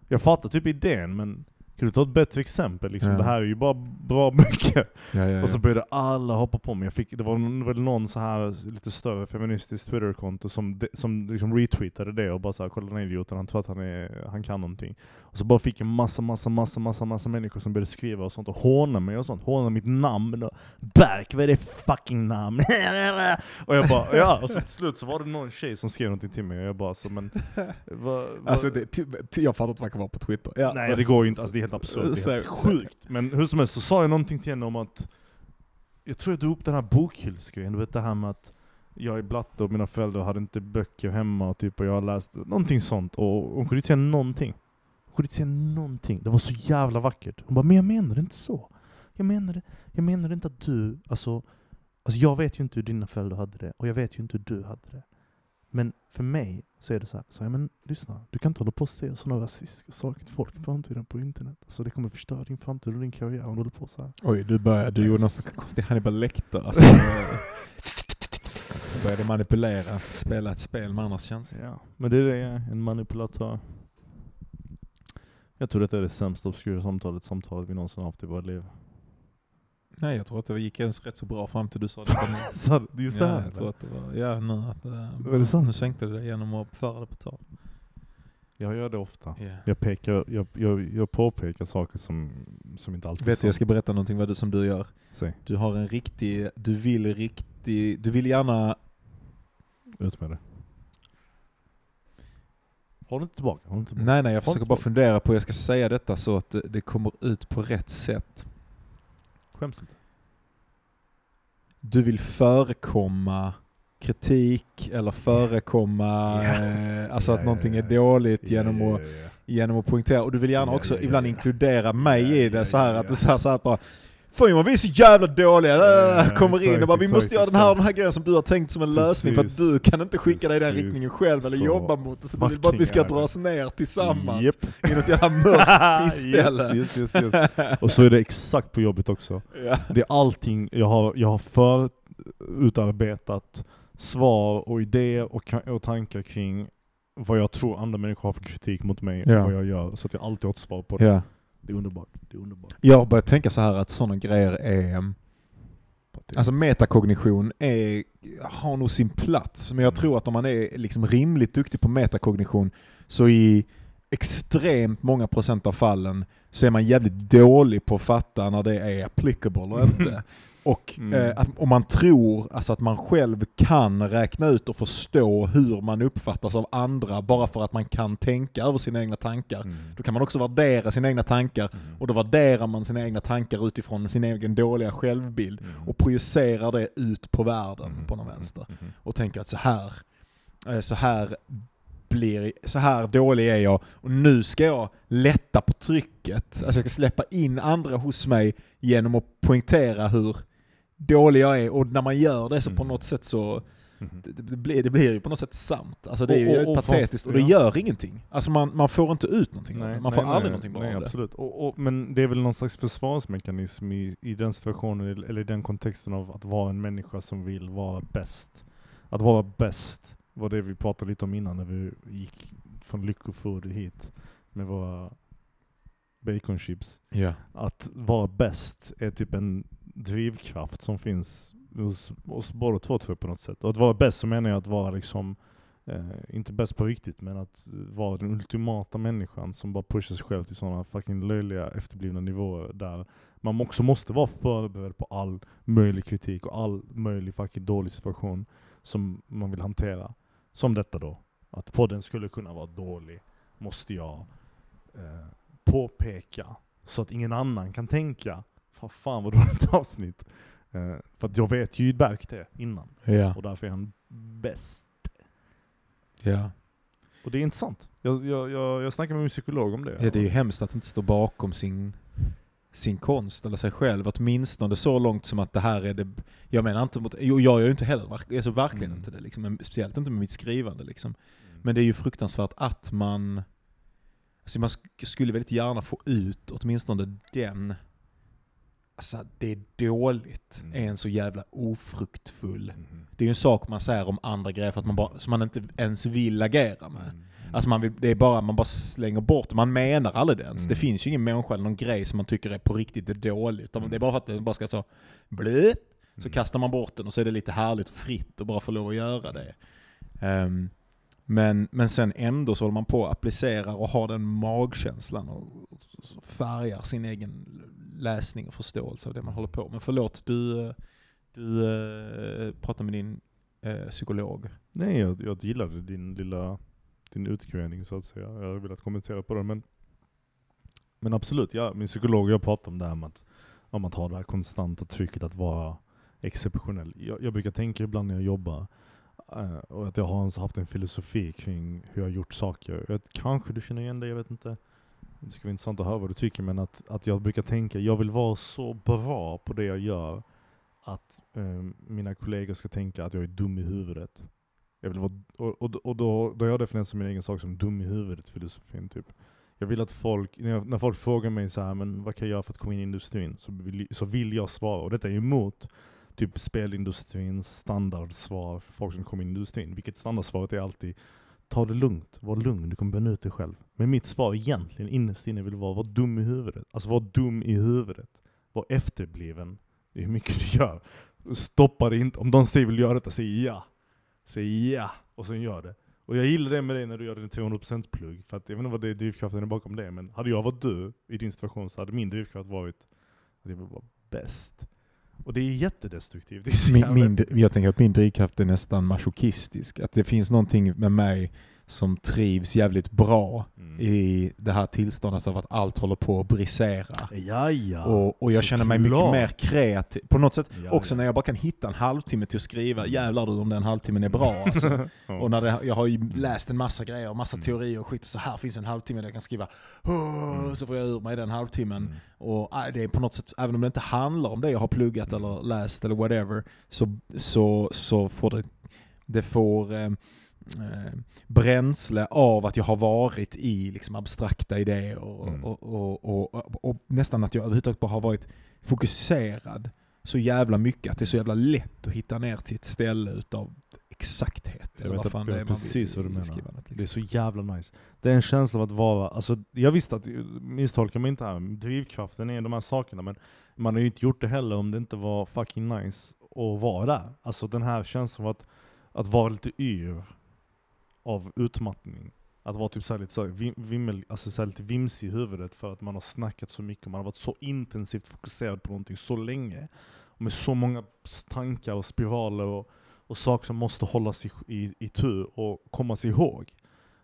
jag fattar typ idén men kan du ta ett bättre exempel? Liksom?
Ja.
Det här är ju bara bra böcker.
Ja,
Och så
ja.
började alla hoppa på mig. Jag fick, det var väl någon så här lite större feministisk Twitterkonto som, de, som liksom retweetade det och bara såhär, kolla den här idioten, han tror att han, är, han kan någonting. Och så bara fick jag massa, massa, massa, massa, massa människor som började skriva och sånt och håna mig och sånt. Håna mitt namn och Berk, vad är det fucking namn? och jag bara, ja, och så till slut så var det någon tjej som skrev någonting till mig och jag bara så men... Vad, vad,
Alltså det, jag fattar inte man kan vara på Twitter. Ja.
Nej det går ju inte, alltså det helt absurt, det är helt sjukt. Men hur som helst så sa jag någonting till henne om att, jag tror jag drog upp den här bokhyllsgrejen, du vet det här med att jag är blatte och mina föräldrar hade inte böcker hemma och typ och jag har läst någonting sånt och hon kunde inte säga någonting. Hon kunde inte säga någonting, det var så jävla vackert. Hon bara, men jag menar inte så. Jag menar, jag menar inte att du, alltså, alltså jag vet ju inte hur dina föräldrar hade det och jag vet ju inte hur du hade det. Men för mig så är det så här, så, ja, men lyssna, du kan inte hålla på och säga sådana rasistiska saker till folk i framtiden på internet. Alltså det kommer förstöra din framtid och din karriär om du håller på så här.
Oj, du började, du gjorde
så-
någon sån konstig Hannibal Lecter. Alltså, började manipulera, spela ett spel med andras känslor.
Ja, men det är det jag är, en manipulatör. Jag tror detta är det sämsta obskura samtalet, samtalet vi någonsin haft i våra liv.
Nej, jag tror att det gick ens rätt så bra fram till du sa det.
Så just det
ja,
här?
jag tror att det var, ja, nu att eh,
Var det sant?
nu sänkte du det genom att föra det på tal.
Jag gör det ofta.
Yeah.
Jag, pekar, jag, jag, jag påpekar saker som, som inte alltid är
Vet du, jag
sant.
ska berätta någonting vad du, som du gör.
Säg,
Du har en riktig, du vill riktig, du vill gärna,
ut med det. Håll inte tillbaka, håll inte tillbaka.
nej nej jag
Håll
försöker bara fundera på hur jag ska säga detta så att det kommer ut på rätt sätt.
Skäms inte.
Du vill förekomma kritik eller förekomma, eh, alltså
Ja,
att någonting
ja,
är dåligt genom att genom att poängtera. Och du vill gärna också ibland inkludera mig i det så här att du säger så här bara Fan vad vi är så jävla dåliga,
Ja, ja,
kommer in
exakt,
och bara vi
exakt,
måste göra den här den här grejen som du har tänkt som en lösning för att
Precis.
du kan inte skicka dig i den
Precis.
riktningen själv eller
Så
jobba mot det. Så du vill bara att vi ska dras ner tillsammans
Japp.
i något jävla mörkt pissställe.
yes, yes, yes. Och så är det exakt på jobbet också.
Ja.
Det är allting, jag har, jag har för utarbetat svar och idéer och, och tankar kring vad jag tror andra människor har för kritik mot mig
Ja.
och vad jag gör. Så att jag alltid har ett svar på det. Det är underbart. Det är underbart.
Jag har börjat tänka så här att sådana grejer är Alltså metakognition är, har nog sin plats, men jag
Mm.
tror att om man är liksom rimligt duktig på metakognition så i extremt många procent av fallen så är man jävligt dålig på att fatta när det är applicable och inte. Och
Mm.
eh, att, om man tror alltså att man själv kan räkna ut och förstå hur man uppfattas av andra bara för att man kan tänka över sina egna tankar,
Mm.
då kan man också värdera sina egna tankar
Mm.
och då värderar man sina egna tankar utifrån sin egen dåliga självbild
Mm.
och projicerar det ut på världen
Mm.
på någon vänster.
Mm.
Och tänker att så här, eh, så här blir, så här dålig är jag och nu ska jag lätta på trycket. Alltså jag ska släppa in andra hos mig genom att poängtera hur dålig jag är och när man gör det så på
Mm.
något sätt så
Mm.
det, det, blir, det blir ju på något sätt sant. Alltså det är ju
Och- och-
patetiskt och det gör ingenting. Alltså man, man får inte ut någonting det. Man får aldrig någonting bra
nej,
av det.
absolut. Och, och, men det är väl någon slags försvarsmekanism i, i den situationen, eller i den kontexten av att vara en människa som vill vara bäst. Att vara bäst var det vi pratade lite om innan när vi gick från Lyckofood hit med våra baconchips.
Ja.
Att vara bäst är typ en drivkraft som finns hos oss båda två tror jag på något sätt. Och att vara bäst så menar jag att vara liksom, eh, inte bäst på riktigt, men att vara den ultimata människan som bara pushar sig själv till sådana fucking löjliga efterblivna nivåer där man också måste vara förberedd på all möjlig kritik och all möjlig fucking dålig situation som man vill hantera. Som detta då. Att podden skulle kunna vara dålig, måste jag eh, påpeka så att ingen annan kan tänka vad fan vad dåligt avsnitt. Eh, för att jag vet ju Berk det innan.
Ja.
Och därför är han bäst.
Ja.
Och det är intressant. Jag, jag, jag, jag snackade med min psykolog om det.
Ja, det är ju hemskt att inte stå bakom sin, sin konst eller sig själv. Åtminstone så långt som att det här är det... Jag menar inte mot... Jo, jag gör ju inte heller, alltså verkligen
Mm.
inte det. Liksom, men speciellt inte med mitt skrivande. Liksom.
Mm.
Men det är ju fruktansvärt att man... Alltså man sk- skulle väldigt gärna få ut åtminstone den... Alltså det är dåligt,
Mm.
är en så jävla ofruktfull.
Mhm.
Det är ju en sak man säger om andra grejer för att man bara, som man inte ens vill agera med.
Mm.
Alltså man vill, det är bara, man bara slänger bort det. Man menar aldrig det ens.
Mm.
Det finns ju ingen människa eller någon grej som man tycker är på riktigt är dåligt.
Mm.
Det är bara för att det bara ska så blö, så
Mm.
kastar man bort den och så är det lite härligt och fritt att bara få lov att göra det. Ehm, men, men sen ändå så håller man på att applicera och har den magkänslan och och färgar sin egen läsning och förståelse av det man håller på med. Förlåt, du, du eh, pratar med din eh, psykolog.
Nej, jag, jag gillade din lilla din utgrävning så att säga. Jag har velat kommentera på den. Men, men absolut, ja, min psykolog och jag pratade om det här med att, om att ha det här konstanta trycket att vara exceptionell. Jag, jag brukar tänka ibland när jag jobbar eh, och att jag har haft en filosofi kring hur jag har gjort saker. Jag, kanske du känner igen det, jag vet inte. Det ska vara intressant att höra vad du tycker, men att, att jag brukar tänka, jag vill vara så bra på det jag gör att eh, mina kollegor ska tänka att jag är dum i huvudet. Jag vill vara, och och, och då, då har jag definierat min egen sak som dum i huvudet filosofin typ. Jag vill att folk, när, jag, när folk frågar mig så här, men vad kan jag göra för att komma in i industrin? Så vill, så vill jag svara, och detta är emot typ spelindustrins standardsvar för folk som kommer in i industrin. Vilket standardsvaret är alltid Ta det lugnt, var lugn, du kommer bränna ut dig själv. Men mitt svar egentligen innerst inne vill vara, var dum i huvudet. Alltså var dum i huvudet. Var efterbliven i hur mycket du gör. Stoppa det inte. Om de säger vill göra detta, säg ja. Säg ja, och sen gör det. Och jag gillar det med dig när du gör din 200% plugg, för att jag vet inte vad det är drivkraften är bakom det, men hade jag varit du i din situation så hade min drivkraft varit att jag vill vara bäst. Och det är jättedestruktivt. Det är
Min, min, jag tänker att min drivkraft är nästan masochistisk. Att det finns någonting med mig som trivs jävligt bra
Mm.
i det här tillståndet av att allt håller på att brisera.
Ja, ja.
Och, och jag känner mig mycket
såklart.
mer kreativ. På något sätt
Ja,
också när jag bara kan hitta en halvtimme till att skriva, jävlar du om den halvtimmen är bra alltså. Och när det, jag har ju läst en massa grejer, massa
Mm.
teorier och skit, och så här finns en halvtimme där jag kan skriva "Åh", så får jag ur mig den halvtimmen.
Mm.
Och äh, det är på något sätt, även om det inte handlar om det jag har pluggat eller läst eller whatever, så, så, så får det, det får eh, bränsle av att jag har varit i liksom, abstrakta idéer och,
Mm.
och, och, och, nästan att jag överhuvudtaget bara har varit fokuserad så jävla mycket att det är så jävla lätt att hitta ner till ett ställe utav exakthet.
Jag vet
vad
jag
det är
vet precis vad du menar.
skrivandet,
Det är
liksom.
så jävla nice. Det är en känsla av att vara, alltså jag visste att, misstolka mig inte här, drivkraften är de här sakerna men man har ju inte gjort det heller om det inte var fucking nice att vara där. Alltså den här känslan av att, att vara lite yr av utmattning. Att vara typ såhär lite så vim, vimmel, alltså så lite vimsig i huvudet för att man har snackat så mycket, man har varit så intensivt fokuserad på någonting så länge. Och med så många tankar och spiraler och, och saker som måste hållas i, i, i tur och komma sig ihåg.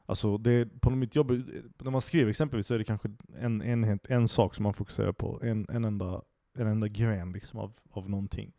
Alltså det, är- på mitt jobb, när man skriver exempelvis så är det kanske en enhet, en sak som man fokuserar på, en, en, enda, en enda gren liksom av, av någonting.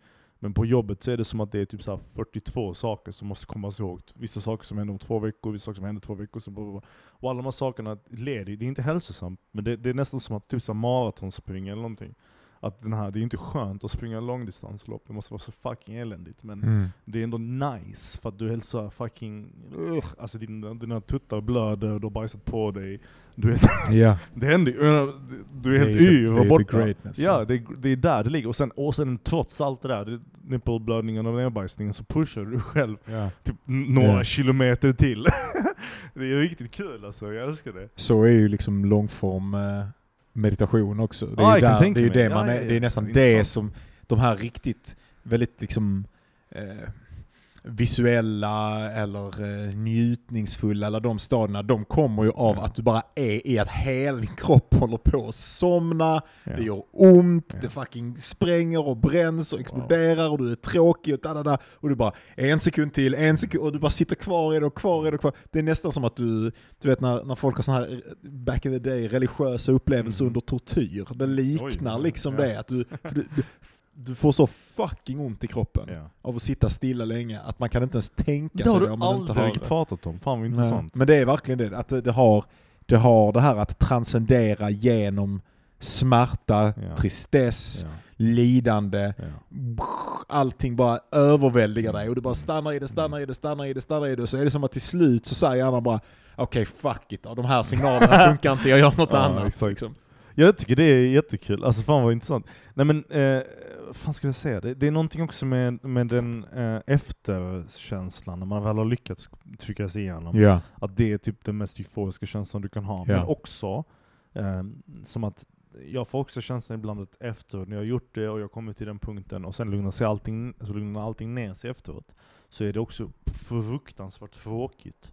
Men på jobbet så är det som att det är typ så här 42 saker som måste komma ihåg. Vissa saker som händer om två veckor, vissa saker som händer två veckor. Så bla bla bla. Och alla de här sakerna leder, det är inte hälsosamt, men det, det är nästan som att typ så här maratonspringa eller någonting. Att den här, det är inte skönt att springa långdistanslopp, det måste vara så fucking eländigt. Men
Mm.
det är ändå nice för att du så fucking... Ugh, alltså dina, dina tuttar blöder, du har bajsat på dig. Du är,
Ja,
det händer ju. Du är helt yr
det
och borta.
greatness.
Ja, det, det är där det ligger. Och sen, och sen trots allt det där, nippelblödningen och nedbajsningen, så pushar du själv
ja.
typ några
Ja.
kilometer till. det är riktigt kul alltså, jag älskar det.
Så är ju liksom långform eh, meditation också. Det är,
kan
där, det är, det man
Ja,
det är nästan det som de här riktigt väldigt liksom eh, visuella eller eh, njutningsfulla, eller de stadierna, de kommer ju av att du bara är i att hela din kropp håller på att somna, det gör ont, det fucking spränger och bränns och exploderar och du är tråkig och da, och du bara en sekund till, en sekund och du bara sitter kvar i det och kvar i det och kvar. Det är nästan som att du, du vet när, när folk har sådana här back in the day religiösa upplevelser
Mm.
under tortyr. Det liknar liksom det. Att du, du, du, du får så fucking ont i kroppen
Ja.
av att sitta stilla länge att man kan inte ens tänka
Det
sig
har
det
du
om man inte har
aldrig
det.
pratat om, fan vad intressant.
Men det är verkligen det, att det, det, har, det har det här att transcendera genom smärta,
Ja.
tristess,
Ja,
lidande,
ja.
allting bara överväldigar dig och du bara stannar i det, stannar i det, stannar i det, stannar i det. Så är det som att till slut så säger hjärnan bara okej fuck it de här signalerna funkar inte, jag gör något annat. Liksom.
Jag tycker det är jättekul, alltså fan vad intressant. Nej men, eh, fan ska jag säga? Det, det är någonting också med, med den eh, efterkänslan, när man väl har lyckats trycka sig igenom.
Ja.
Att det är typ den mest euforiska känslan du kan ha.
Ja.
Men också, eh, som att jag får också känslan ibland att efter, när jag har gjort det och jag kommer till den punkten och sen lugnar, sig allting, så lugnar allting ner sig efteråt, så är det också fruktansvärt tråkigt.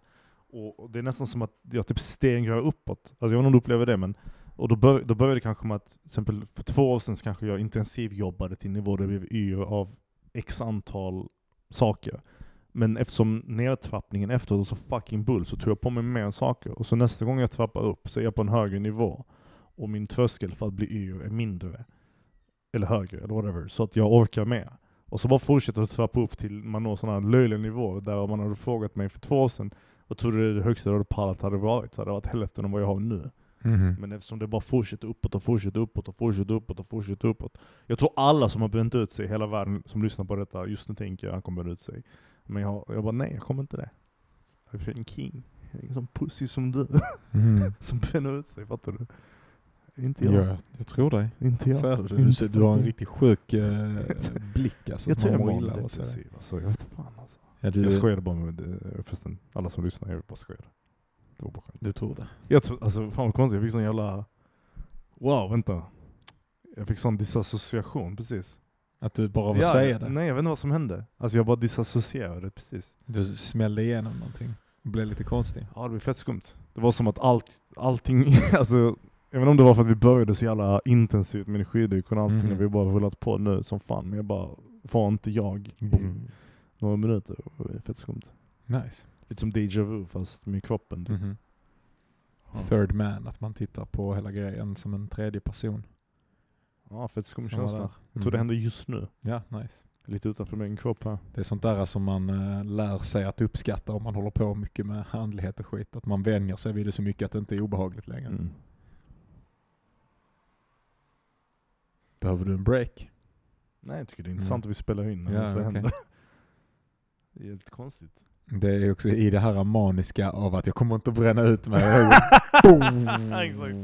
Och och det är nästan som att jag typ stegrar uppåt. Alltså jag vet inte om du upplever det, men och då, bör, då började det kanske med att, till exempel för två år sedan kanske jag intensivjobbade till nivå där jag blev yr av x antal saker. Men eftersom nedtrappningen efteråt var så fucking bull så tog jag på mig mer saker. Och så nästa gång jag trappar upp så är jag på en högre nivå. Och min tröskel för att bli yr är mindre. Eller högre, eller whatever. Så att jag orkar mer. Och så bara fortsätter jag trappa upp till man når sådana här löjliga nivåer där om man hade frågat mig för två år sedan vad tror du det högsta du hade pallat hade varit? Så hade det varit hälften av vad jag har nu.
Mhm.
Men eftersom det bara fortsätter uppåt och fortsätter uppåt och fortsätter uppåt och fortsätter uppåt. Jag tror alla som har bränt ut sig i hela världen som lyssnar på detta just nu tänker att han kommer bränna ut sig. Men jag, jag bara nej, jag kommer inte det. Jag är en king. Jag är ingen sån pussy som du
Mhm.
som bränner ut sig, fattar du? Inte jag.
Ja, jag tror dig.
Inte jag.
Du, ser- du har en riktigt sjuk eh, blick alltså.
jag tror jag
mår illa.
Alltså, jag vet fan alltså.
Ja, du,
Jag skojade bara med eh, förresten, alla som lyssnar, jag bara skojade. Det var bara skämt.
du tror det?
Jag tror, alltså fan vad konstigt, jag fick sån jävla... Wow, vänta. Jag fick sån disassociation precis.
Att du bara vill säga det?
Nej jag vet inte vad som hände. Alltså jag bara disassocierade precis.
Du smällde igenom någonting? och Blev lite konstig?
Ja det blev fett skumt. Det var som att allt, allting, alltså jag vet inte om det var för att vi började så jävla intensivt med energidryck och allting
Mhm.
och vi bara rullat på nu som fan. Men jag bara, var inte jag i några minuter. Och det är fett skumt.
Nice.
Lite som déjà vu fast med kroppen. typ.
Mhm.
Ja.
Third man, att man tittar på hela grejen som en tredje person.
Ja, fett skum känsla. Jag tror det
Mhm.
händer just nu.
Ja, nice.
Lite utanför min kropp här.
Det är sånt där som man eh, lär sig att uppskatta om man håller på mycket med andlighet och skit. Att man vänjer sig vid det så mycket att det inte är obehagligt längre.
Mm.
Behöver du en break?
Nej jag tycker det är intressant att vi spelar in när
Ja,
det
okej.
händer. Det är helt konstigt.
Det är också i det här maniska av att jag kommer inte bränna ut mig!
Exakt.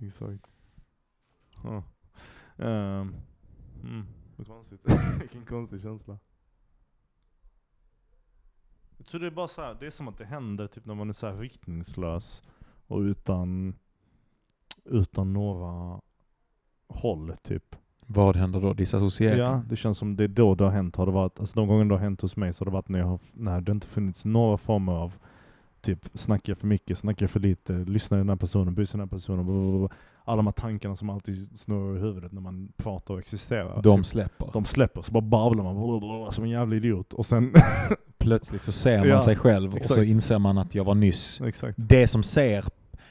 Exakt. Ja. Ehm, mm, vad konstigt. Vilken konstig känsla. Jag tror det är bara så här, det är som att det händer typ när man är så här riktningslös och utan, utan några håll typ.
Vad händer då? Disassociering?
Ja, det känns som det är då det har hänt. Har det varit, alltså de gånger det har hänt hos mig så har det varit när, jag har, när det inte funnits några former av typ snackar jag för mycket, snackar jag för lite, lyssnar den här personen, bryr sig den här personen, blablabla. alla de här tankarna som alltid snurrar i huvudet när man pratar och existerar.
De
typ,
släpper.
de släpper, så bara babblar man blablabla, som en jävla idiot. Och sen,
Plötsligt så ser man
Ja,
sig själv och
exakt.
så inser man att jag var nyss.
exakt.
Det som ser,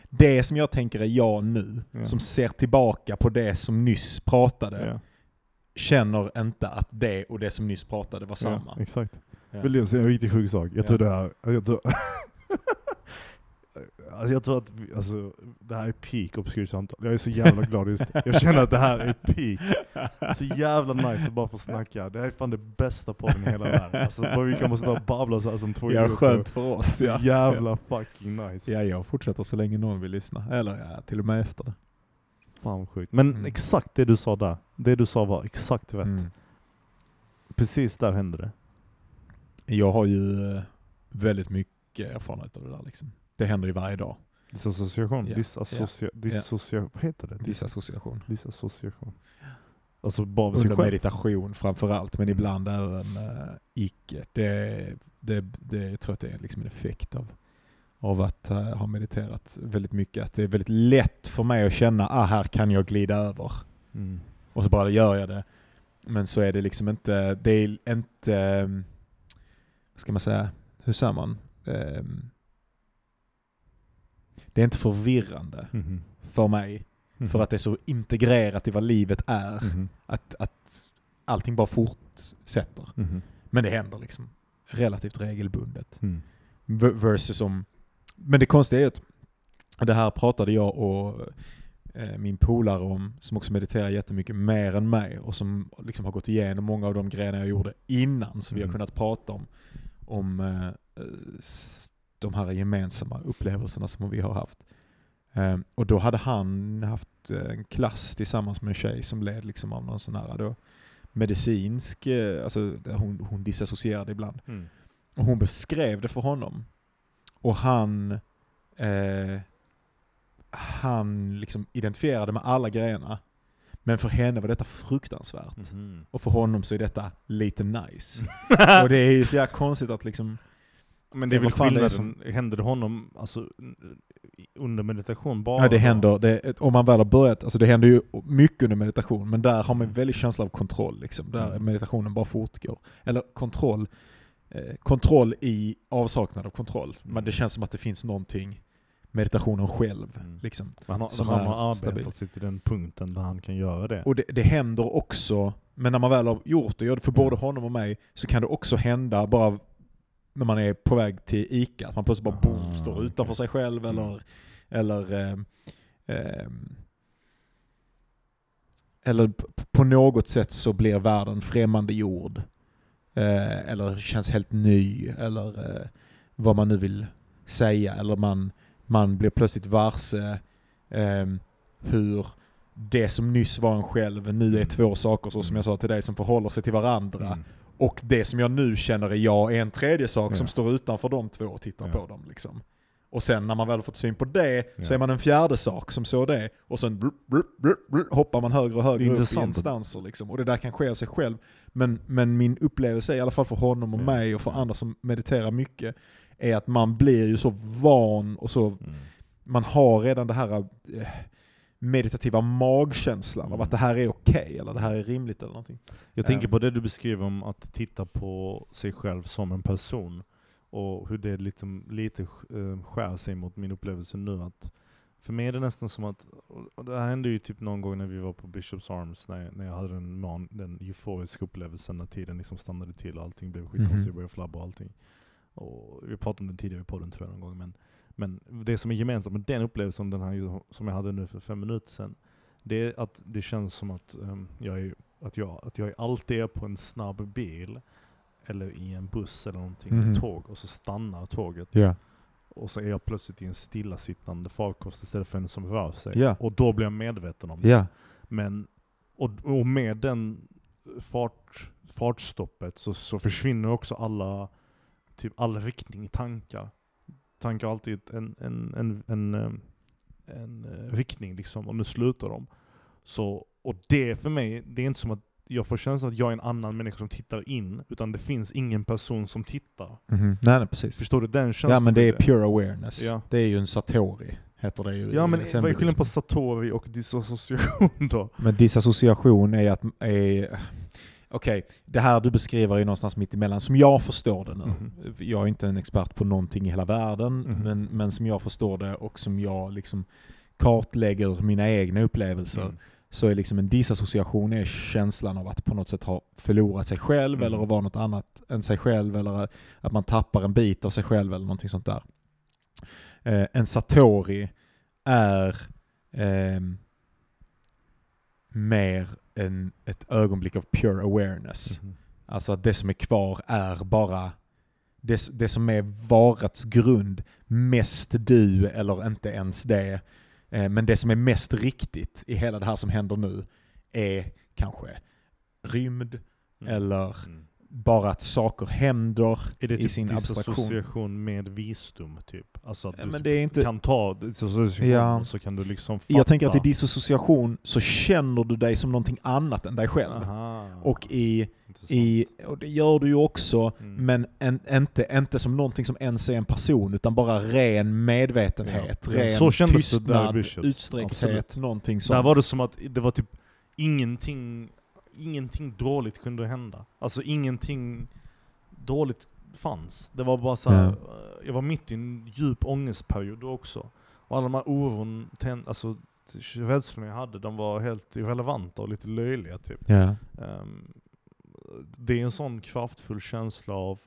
det som jag tänker är jag nu,
Ja.
som ser tillbaka på det som nyss pratade,
Ja,
känner inte att det och det som nyss pratade var
ja,
samma.
exakt.
Ja.
Vill jag säga en riktigt sjuk sak? Jag
Ja.
tror det här, jag tror, alltså jag tror att vi, alltså, det här är peak obskyrt samtal. Jag är så jävla glad just Jag känner att det här är peak. Så jävla nice att bara få snacka. Det här är fan det bästa podden i hela världen. Alltså bara vi kan bara sitta och babbla så här som två
Ja, skönt för oss. Ja.
jävla fucking nice.
ja, jag fortsätter så länge någon vill lyssna. Eller ja, till och med efter det.
Fan sjukt. Men
Mm.
exakt det du sa där. Det du sa var exakt rätt.
Mm.
Precis där hände det.
Jag har ju eh, väldigt mycket erfarenhet av det där liksom. Det händer ju varje dag.
Disassociation.
Ja.
Disassocia... Dissocia... Vad heter det?
Disassociation.
Disassociation. Alltså bara
Under
själv.
meditation framförallt, men ibland även uh, icke. Det, det, det, jag tror att det är liksom en effekt av, av att eh, ha mediterat väldigt mycket. Att det är väldigt lätt för mig att känna, ah här kan jag glida över.
Mm.
Och så bara gör jag det. Men så är det liksom inte, det är inte, eh, vad ska man säga, hur säger man? Eh, Det är inte förvirrande
Mhm.
för mig,
Mhm.
för att det är så integrerat i vad livet är,
Mhm.
att, att allting bara fortsätter.
Mhm.
Men det händer liksom relativt regelbundet.
Mm.
Versus om... Men det konstiga är att det här pratade jag och eh, min polare om, som också mediterar jättemycket mer än mig och som liksom har gått igenom många av de grejerna jag gjorde innan, så vi har
Mm.
kunnat prata om, om eh, de här gemensamma upplevelserna som vi har haft. Eh, och då hade han haft eh, en klass tillsammans med en tjej som led liksom av någon sån här då, medicinsk, eh, alltså hon, hon disassocierade ibland.
Mm.
Och hon beskrev det för honom. Och han, eh, han liksom identifierade med alla grejerna. Men för henne var detta fruktansvärt.
Mhm.
Och för honom så är detta lite nice. och det är ju så jävla konstigt att liksom,
Men det är väl skillnaden, hände det honom alltså, under meditation bara?
ja det händer, det, om man väl har börjat, alltså det händer ju mycket under meditation, men där har man en väldig känsla av kontroll liksom. Där
Mm.
meditationen bara fortgår. Eller kontroll, eh, kontroll i avsaknad av kontroll. Men
Mm.
det känns som att det finns någonting, meditationen själv,
Mm.
liksom.
Han har,
som
han har arbetat
stabil.
sig till den punkten där han kan göra det.
Och det, det händer också, men när man väl har gjort det, för både
Mm.
honom och mig, så kan det också hända bara när man är på väg till ICA, att man plötsligt bara boom,
Ah,
står utanför sig själv
Mm.
eller, eller, ehm, ehm, eller på något sätt så blir världen främmande jord. Eh, eller känns helt ny, eller eh, vad man nu vill säga. Eller man, man blir plötsligt varse ehm, hur det som nyss var en själv nu är
Mm.
två saker, så som jag sa till dig, som förhåller sig till varandra.
Mm.
Och det som jag nu känner är jag är en tredje sak
Ja.
som står utanför de två och tittar
Ja.
på dem. Liksom. Och sen när man väl har fått syn på det så
Ja.
är man en fjärde sak som så det. Och sen blup, blup, blup, hoppar man högre och högre upp i instanser. Liksom. Och det där kan ske av sig själv. Men, men min upplevelse, i alla fall för honom och mig och för andra som mediterar mycket, är att man blir ju så van och så,
Mm.
man har redan det här eh, meditativa magkänslan av
Mm.
att det här är okej eller det här är rimligt eller någonting.
Jag tänker
Ehm.
på det du beskriver om att titta på sig själv som en person och hur det lite, lite eh, skär sig mot min upplevelse nu. Att för mig är det nästan som att, och det här hände ju typ någon gång när vi var på Bishops Arms, när, när jag hade den, man, den euforiska upplevelsen när tiden liksom stannade till och allting blev skitkonstigt,
Mhm.
jag började flabba och allting. Och vi pratade om det tidigare i podden tror jag någon gång, men, men det som är gemensamt med den upplevelsen den här, som jag hade nu för fem minuter sedan, det är att det känns som att ehm, jag är att jag, att jag alltid är på en snabb bil, eller i en buss eller någonting,
Mhm.
ett tåg, och så stannar tåget.
Ja.
Och så är jag plötsligt i en stillasittande farkost istället för en som rör sig.
Ja.
Och då blir jag medveten om det.
Ja.
Men, och, och med den fart, fartstoppet så, så försvinner också alla, typ all riktning i tankar. Tankar har alltid en, en, en, en, em, en eh, riktning liksom, och nu slutar de. Så, och det för mig, det är inte som att jag får känslan att jag är en annan människa som tittar in, utan det finns ingen person som tittar.
Mhm. Nej, nej, precis.
Förstår du den känslan?
Ja men det är pure awareness.
Ja.
Det är ju en satori, heter det ju
Ja men vad är skillnaden på satori och disassociation då?
Men disassociation är att, är, okej, det här du beskriver är någonstans mitt emellan, som jag förstår det nu.
Mhm.
Jag är inte en expert på någonting i hela världen,
Mhm.
men, men som jag förstår det och som jag liksom kartlägger mina egna upplevelser,
Mm.
så är liksom en disassociation är känslan av att på något sätt ha förlorat sig själv
Mm.
eller att vara något annat än sig själv eller att man tappar en bit av sig själv eller någonting sånt där. Eh, en satori är ehm, mer än ett ögonblick av pure awareness.
Mhm.
Alltså att det som är kvar är bara det, det som är varats grund, mest du eller inte ens det. Eh, Men det som är mest riktigt i hela det här som händer nu är kanske rymd
Mm.
eller
Mm.
Bara att saker händer
Är det
i
typ
sin abstraktion.
med visdom typ? Alltså att du
Men det är inte...
kan ta disassociation
Ja.
så kan du liksom fatta.
Jag tänker att i disassociation så känner du dig som någonting annat än dig själv.
Aha.
Och i,
Intressant.
i, och det gör du ju också,
Mm.
men en, inte, inte som någonting som ens är en person, utan bara ren medvetenhet,
Ja.
ren
Så kändes det där i
tystnad, utsträckthet,
Absolut.
någonting sånt.
Där var det som att det var typ ingenting, ingenting dåligt kunde hända. Alltså ingenting dåligt fanns. Det var bara så här, eh, jag var mitt i en djup ångestperiod också. Och alla de här oron, ten, alltså rädslorna jag hade, de var helt irrelevanta och lite löjliga typ.
Ja.
Ehm, det är en sån kraftfull känsla av,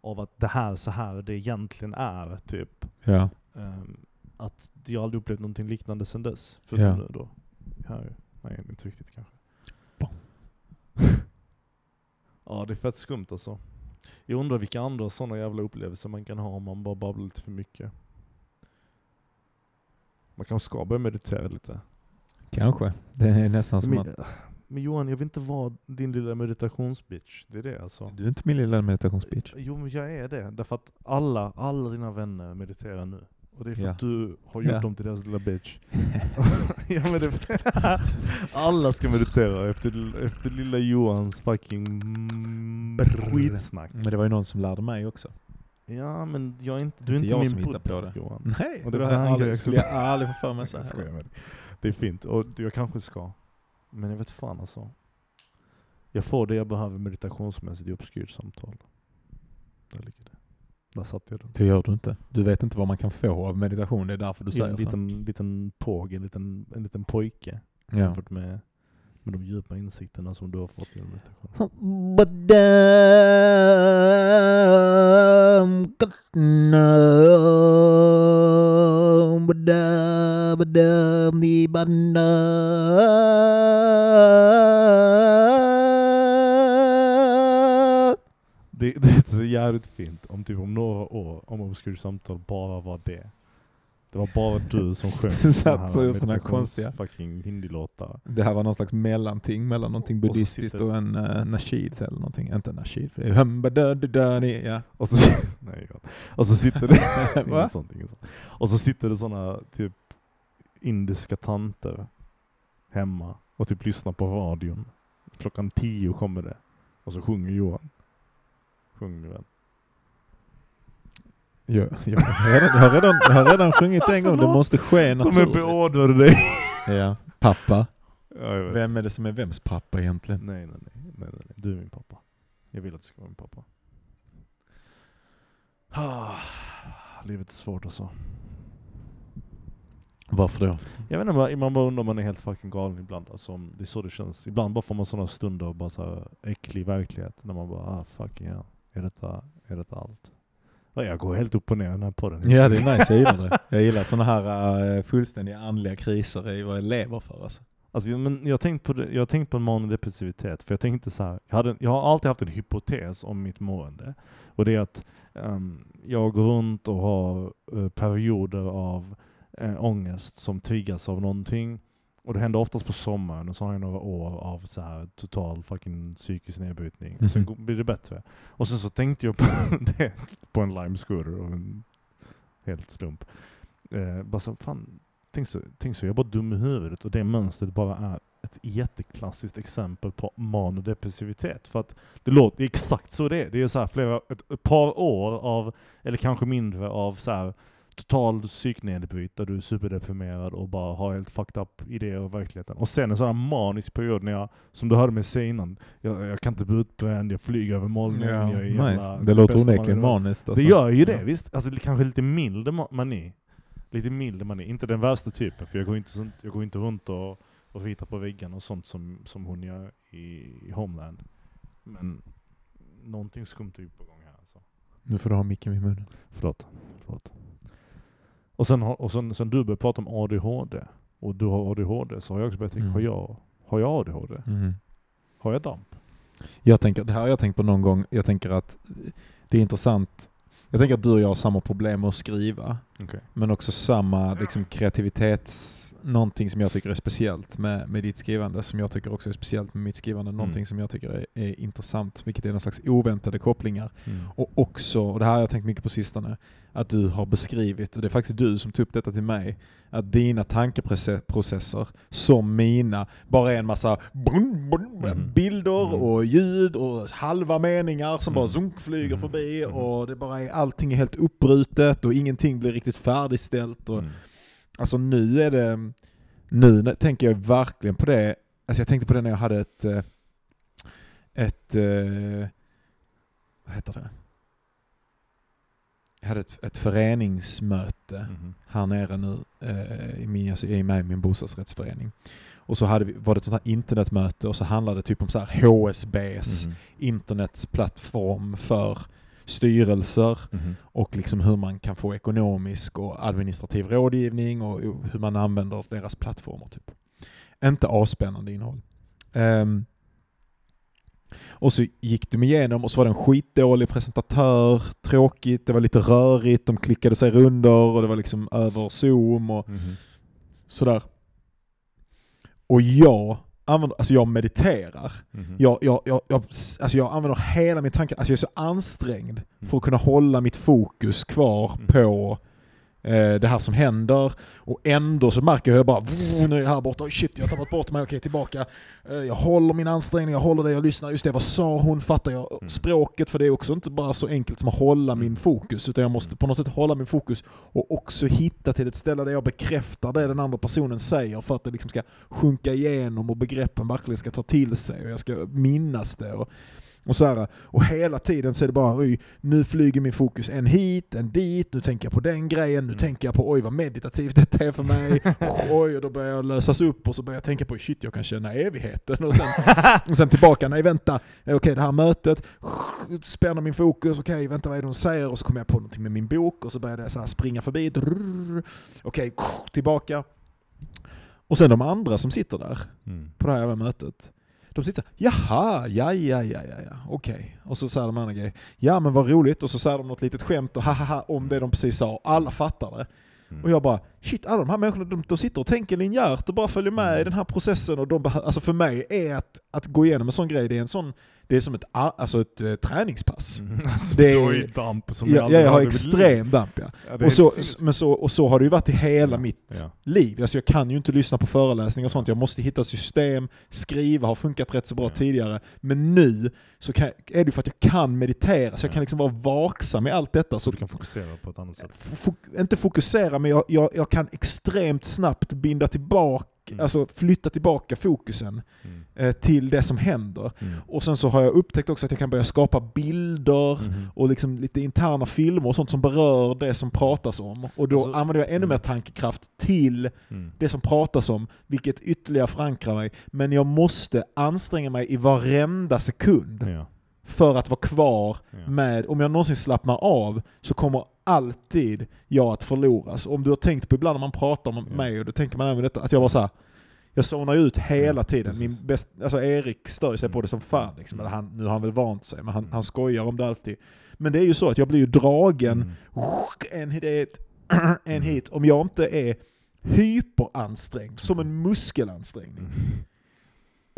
av att det här så här det egentligen är, typ.
Ja.
Ehm, att jag aldrig upplevt någonting liknande sedan dess. Förutom nu då. Här, nej, inte riktigt kanske. Ja, det är fett skumt alltså. Jag undrar vilka andra sådana jävla upplevelser man kan ha om man bara babblar lite för mycket. Man kanske ska börja meditera lite.
Kanske. Det är nästan som
Men,
att...
men Johan, jag vill inte vara din lilla meditationsbitch. Det är det alltså.
Du är inte min lilla meditationsbitch.
Jo men jag är det. Därför att alla, alla dina vänner mediterar nu. Och det är för
Ja.
att du har gjort
Ja.
dem till deras lilla bitch. ja, men det, alla ska meditera efter, efter lilla Johans fucking skitsnack.
Men det var ju någon som lärde mig också.
Ja men jag är inte, du är
Inte jag
min
som hittar
buddha
på det.
Johan.
Nej,
Och
det
det
har jag aldrig, skulle jag aldrig få för mig så här.
Det är fint och jag kanske ska. Men jag vet fan alltså. Jag får det jag behöver meditationsmässigt i obskyrt samtal. Där ligger det. Satt jag den.
Det gör du inte. Du vet inte vad man kan få av meditation, det är därför du säger
en
så.
liten, liten påg, en liten, en liten pojke.
Ja.
Jämfört med, med de djupa insikterna som du har fått genom meditation. Det, är så jävligt fint om typ om några år, om obskyrt samtal bara var det. Det var bara du som sjöng
Satt och
meditations-
konstiga.
fucking hindi-låtar.
Det här var någon slags mellanting mellan någonting
Och
buddhistiskt
sitter-
och en uh, nashid eller någonting. Inte nashid, för det ja.
Och så, nej, och så sitter det, inget sånt, inget sånt. Och så sitter det såna typ indiska tanter hemma och typ lyssnar på radion. Klockan tio kommer det. Och så sjunger Johan. Sjung nu väl.
Ja, jag, har redan, jag, har redan, jag har redan sjungit en gång, det måste ske
Som jag
naturligt.
beordrade dig.
Ja. Pappa.
Ja, jag.
Vem är det som är vems pappa egentligen?
Nej, nej, nej, nej, nej. Du är min pappa. Jag vill att du ska vara min pappa. Ah, livet är svårt alltså.
Varför då?
Jag vet inte, man bara undrar om man är helt fucking galen ibland. Alltså, det är så det känns. Ibland bara får man sådana stunder av bara så här äcklig verklighet. När man bara, ah fucking hell. Är detta, är detta allt? Ja, jag går helt upp och ner i den här podden.
Ja det är nice, jag gillar det. Jag gillar sådana här uh, fullständiga andliga kriser i vad jag lever för alltså.
Alltså, men jag har tänkt på, det, jag har tänkt på manodepressivitet, för jag tänkte så här, jag, hade, jag har alltid haft en hypotes om mitt mående. Och det är att ehm, jag går runt och har eh, perioder av uh, ångest som triggas av någonting. Och det händer oftast på sommaren och så har jag några år av så här total fucking psykisk nedbrytning. Och sen blir det bättre. Och sen så tänkte jag på det på en lime scooter av en helt slump. Eh, bara så, fan, tänk så, tänk så, jag är bara dum i huvudet och det mönstret bara är ett jätteklassiskt exempel på manodepressivitet. För att det låter det exakt så det är. Det är så här flera, ett, ett par år av, eller kanske mindre, av så här total psyknedbryt där du är superdeprimerad och bara har helt fucked up idéer av verkligheten. Och sen en sån här manisk period när jag, som du hörde mig säga innan, jag, jag kan inte bli utbränd, jag flyger över molnen, jag är jävla
nice. Det låter onekligen maniskt alltså.
Det gör ju det,
Ja.
visst? Alltså det kanske lite mild ma- mani. Lite mild mani. Inte den värsta typen, för jag går inte, sånt, jag går inte runt och, och ritar på väggen och sånt som, som hon gör i, i Homeland. Men någonting skumt är ju på gång här alltså.
Nu får du ha micken vid munnen.
Förlåt. Förlåt. Och sen, och sen, sen du började prata om ADHD, och du har ADHD, så har jag också börjat tänka,
Mm.
har, jag, har jag ADHD?
Mhm.
Har jag DAMP?
Jag tänker, det här har jag tänkt på någon gång, jag tänker att det är intressant. Jag tänker att du och jag har samma problem med att skriva.
Okej.
Men också samma liksom, kreativitets... Någonting som jag tycker är speciellt med, med ditt skrivande, som jag tycker också är speciellt med mitt skrivande. Någonting
Mm.
som jag tycker är, är intressant, vilket är någon slags oväntade kopplingar.
Mm.
Och också, och det här har jag tänkt mycket på sistone, att du har beskrivit, och det är faktiskt du som tog upp detta till mig, att dina tankeprocesser, som mina, bara är en massa brun, brun,
Mhm.
bilder
Mm.
och ljud och halva meningar som bara
Mm.
zunk flyger förbi och det bara är, allting är helt uppbrutet och ingenting blir riktigt färdigställt. Och,
Mm.
Alltså nu är det, nu tänker jag verkligen på det, alltså jag tänkte på det när jag hade ett, eh, ett, eh, vad heter det? Jag hade ett, ett föreningsmöte
Mhm.
här nere nu, eh, i min, alltså, jag är med i min bostadsrättsförening. Och så hade vi, var det ett sånt här internetmöte och så handlade det typ om så här HSBs
Mhm.
internets plattform för styrelser
Mhm.
och liksom hur man kan få ekonomisk och administrativ rådgivning och hur man använder deras plattformar. Typ. Inte avspännande innehåll. Ehm, och så gick de igenom och så var det en skitdålig presentatör, tråkigt, det var lite rörigt, de klickade sig runder och det var liksom över zoom och
Mhm.
sådär. Och jag använder, alltså jag mediterar.
Mhm.
Jag, jag, jag, jag, alltså jag använder hela min tanke, alltså jag är så ansträngd
Mm.
för att kunna hålla mitt fokus kvar
Mm.
på det här som händer. Och ändå så märker jag bara, nu är jag här borta, shit jag har tappat bort mig, okej tillbaka. Eh, jag håller min ansträngning, jag håller det, jag lyssnar, just det, vad sa hon, fattar jag
Mm.
språket? För det är också inte bara så enkelt som att hålla min
Mm.
fokus, utan jag måste på något sätt hålla min fokus och också hitta till ett ställe där jag bekräftar det den andra personen säger för att det liksom ska sjunka igenom och begreppen verkligen ska ta till sig och jag ska minnas det. Och, och, så här, och hela tiden så är det bara nu flyger min fokus en hit, en dit, nu tänker jag på den grejen, nu
Mm.
tänker jag på oj vad meditativt detta är för mig, oj och då börjar jag lösas upp och så börjar jag tänka på shit jag kan känna evigheten och sen, och sen tillbaka, nej vänta, eh, okej det här mötet, spänner min fokus, okej vänta vad är det hon säger och så kommer jag på någonting med min bok och så börjar det så här springa förbi, okej tillbaka. Och sen de andra som sitter där
Mm.
på det här mötet. De sitter, jaha, ja, ja, ja, ja, ja, okej. Och så säger de andra grejer, ja men vad roligt, och så säger de något litet skämt och hahaha om det de precis sa, alla fattar det.
Mm.
Och jag bara, shit alla de här människorna de, de sitter och tänker linjärt och bara följer med
Mm.
i den här processen. Och de alltså för mig är att, att gå igenom en sån grej, det är, en sån, det är som ett, alltså ett eh, träningspass.
Mm. Alltså,
Det är-
ju damp som
Jag,
aldrig
jag, har extrem damp ja.
Ja,
Och så, men så, och så har det ju varit i hela
Ja,
mitt
ja.
liv. Alltså jag kan ju inte lyssna på föreläsningar och sånt. Jag måste hitta system, skriva har funkat rätt så bra
Ja.
tidigare. Men nu så kan, är det för att jag kan meditera, så jag
Ja.
kan liksom vara vaksam i allt detta.
Så du kan fokusera på ett annat sätt.
fo- inte fokusera, men jag, jag, jag kan extremt snabbt binda tillbaka,
Mm.
alltså flytta tillbaka fokusen
Mm.
eh, till det som händer.
Mm.
Och sen så har jag upptäckt också att jag kan börja skapa bilder,
Mhm.
och liksom lite interna filmer och sånt som berör det som pratas om. Och då
Alltså,
använder jag ännu
mm.
mer tankekraft till
Mm.
det som pratas om, vilket ytterligare förankrar mig. Men jag måste anstränga mig i varenda sekund
Ja.
För att vara kvar
Ja.
med, om jag någonsin slappnar av så kommer alltid jag att förloras. Om du har tänkt på ibland när man pratar med
Ja.
mig och då tänker man även detta, att jag bara så här, jag zonar ut hela tiden. Min bäst, alltså Erik stör sig på det som fan. Liksom.
Mm.
Eller Han, nu har han väl vant sig, men han,
Mm.
han skojar om det alltid. Men det är ju så att jag blir ju dragen
Mm.
en hit, en hit om jag inte är hyperansträngd, som en muskelansträngning.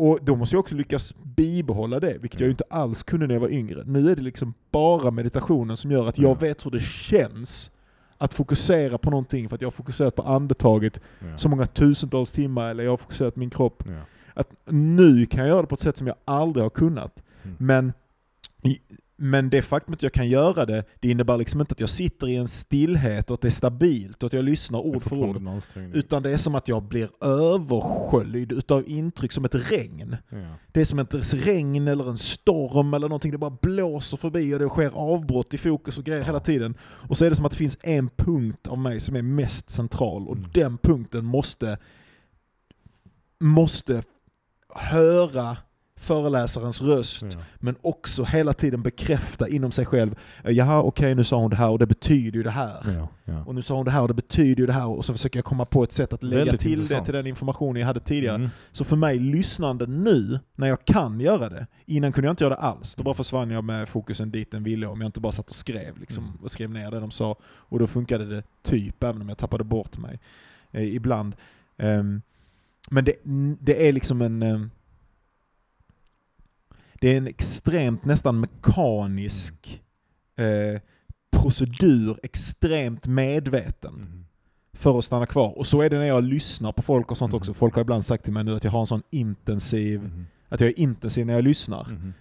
Och då måste jag också lyckas bibehålla det, vilket jag inte alls kunde när jag var yngre. Nu är det liksom bara meditationen som gör att jag
Ja.
vet hur det känns att fokusera på någonting, för att jag har fokuserat på andetaget
Ja.
så många tusentals timmar, eller jag har fokuserat på min kropp.
Ja.
Att nu kan jag göra det på ett sätt som jag aldrig har kunnat.
Mm.
Men, men det faktum att jag kan göra det, det innebär liksom inte att jag sitter i en stillhet och att det är stabilt och att jag lyssnar ord för ord. Utan det är som att jag blir översköljd utav intryck som ett regn.
Ja.
Det är som ett regn eller en storm eller någonting, det bara blåser förbi och det sker avbrott i fokus och grejer hela tiden. Och så är det som att det finns en punkt av mig som är mest central och
Mm.
den punkten måste, måste höra föreläsarens röst
Ja.
men också hela tiden bekräfta inom sig själv. eh, Jaha, okej nu sa hon det här och det betyder ju det här.
Ja. Ja.
Och nu sa hon det här och det betyder ju det här. Och så försöker jag komma på ett sätt att lägga
Väldigt
till det
intressant.
till den informationen jag hade tidigare.
Mm.
Så för mig, lyssnande nu, när jag kan göra det, innan kunde jag inte göra det alls. Då bara försvann jag med fokusen dit den ville om jag inte bara satt och skrev, liksom,
Mm.
och skrev ner det de sa. Och då funkade det typ, även om jag tappade bort mig eh, ibland. Ehm, men det, det är liksom en... ehm, det är en extremt, nästan mekanisk eh, procedur, extremt medveten
Mm.
för att stanna kvar. Och så är det när jag lyssnar på folk och sånt
Mhm.
också. Folk har ibland sagt till mig nu att jag har en sån intensiv,
Mhm.
att jag är intensiv när jag lyssnar.
Mhm.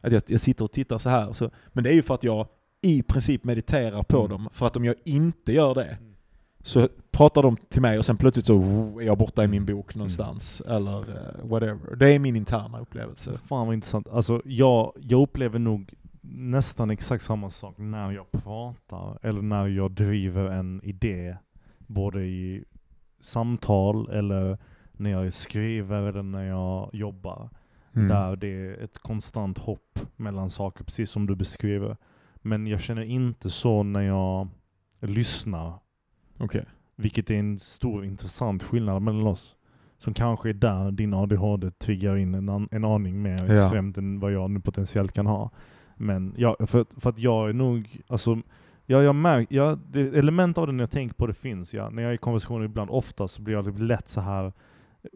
Att jag, jag sitter och tittar så här. Så. Men det är ju för att jag i princip mediterar på
Mm.
dem. För att om jag inte gör det
Mm.
så pratar de till mig och sen plötsligt så är jag borta i min
Mm.
bok någonstans. Eller eh, whatever. Det är min interna upplevelse.
Fan vad intressant. Alltså jag, jag upplever nog nästan exakt samma sak när jag pratar eller när jag driver en idé. Både i samtal eller när jag skriver eller när jag jobbar.
Mm.
Där det är ett konstant hopp mellan saker, precis som du beskriver. Men jag känner inte så när jag lyssnar.
Okej.
Vilket är en stor intressant skillnad mellan oss. Som kanske är där din ADHD triggar in en, an, en aning mer
Ja.
extremt än vad jag nu potentiellt kan ha. Men ja, för, för att jag är nog, alltså, ja, jag märker, ja, det, element av det när jag tänker på det finns. Ja. När jag är i konversationer ibland, ofta så blir jag typ lätt så här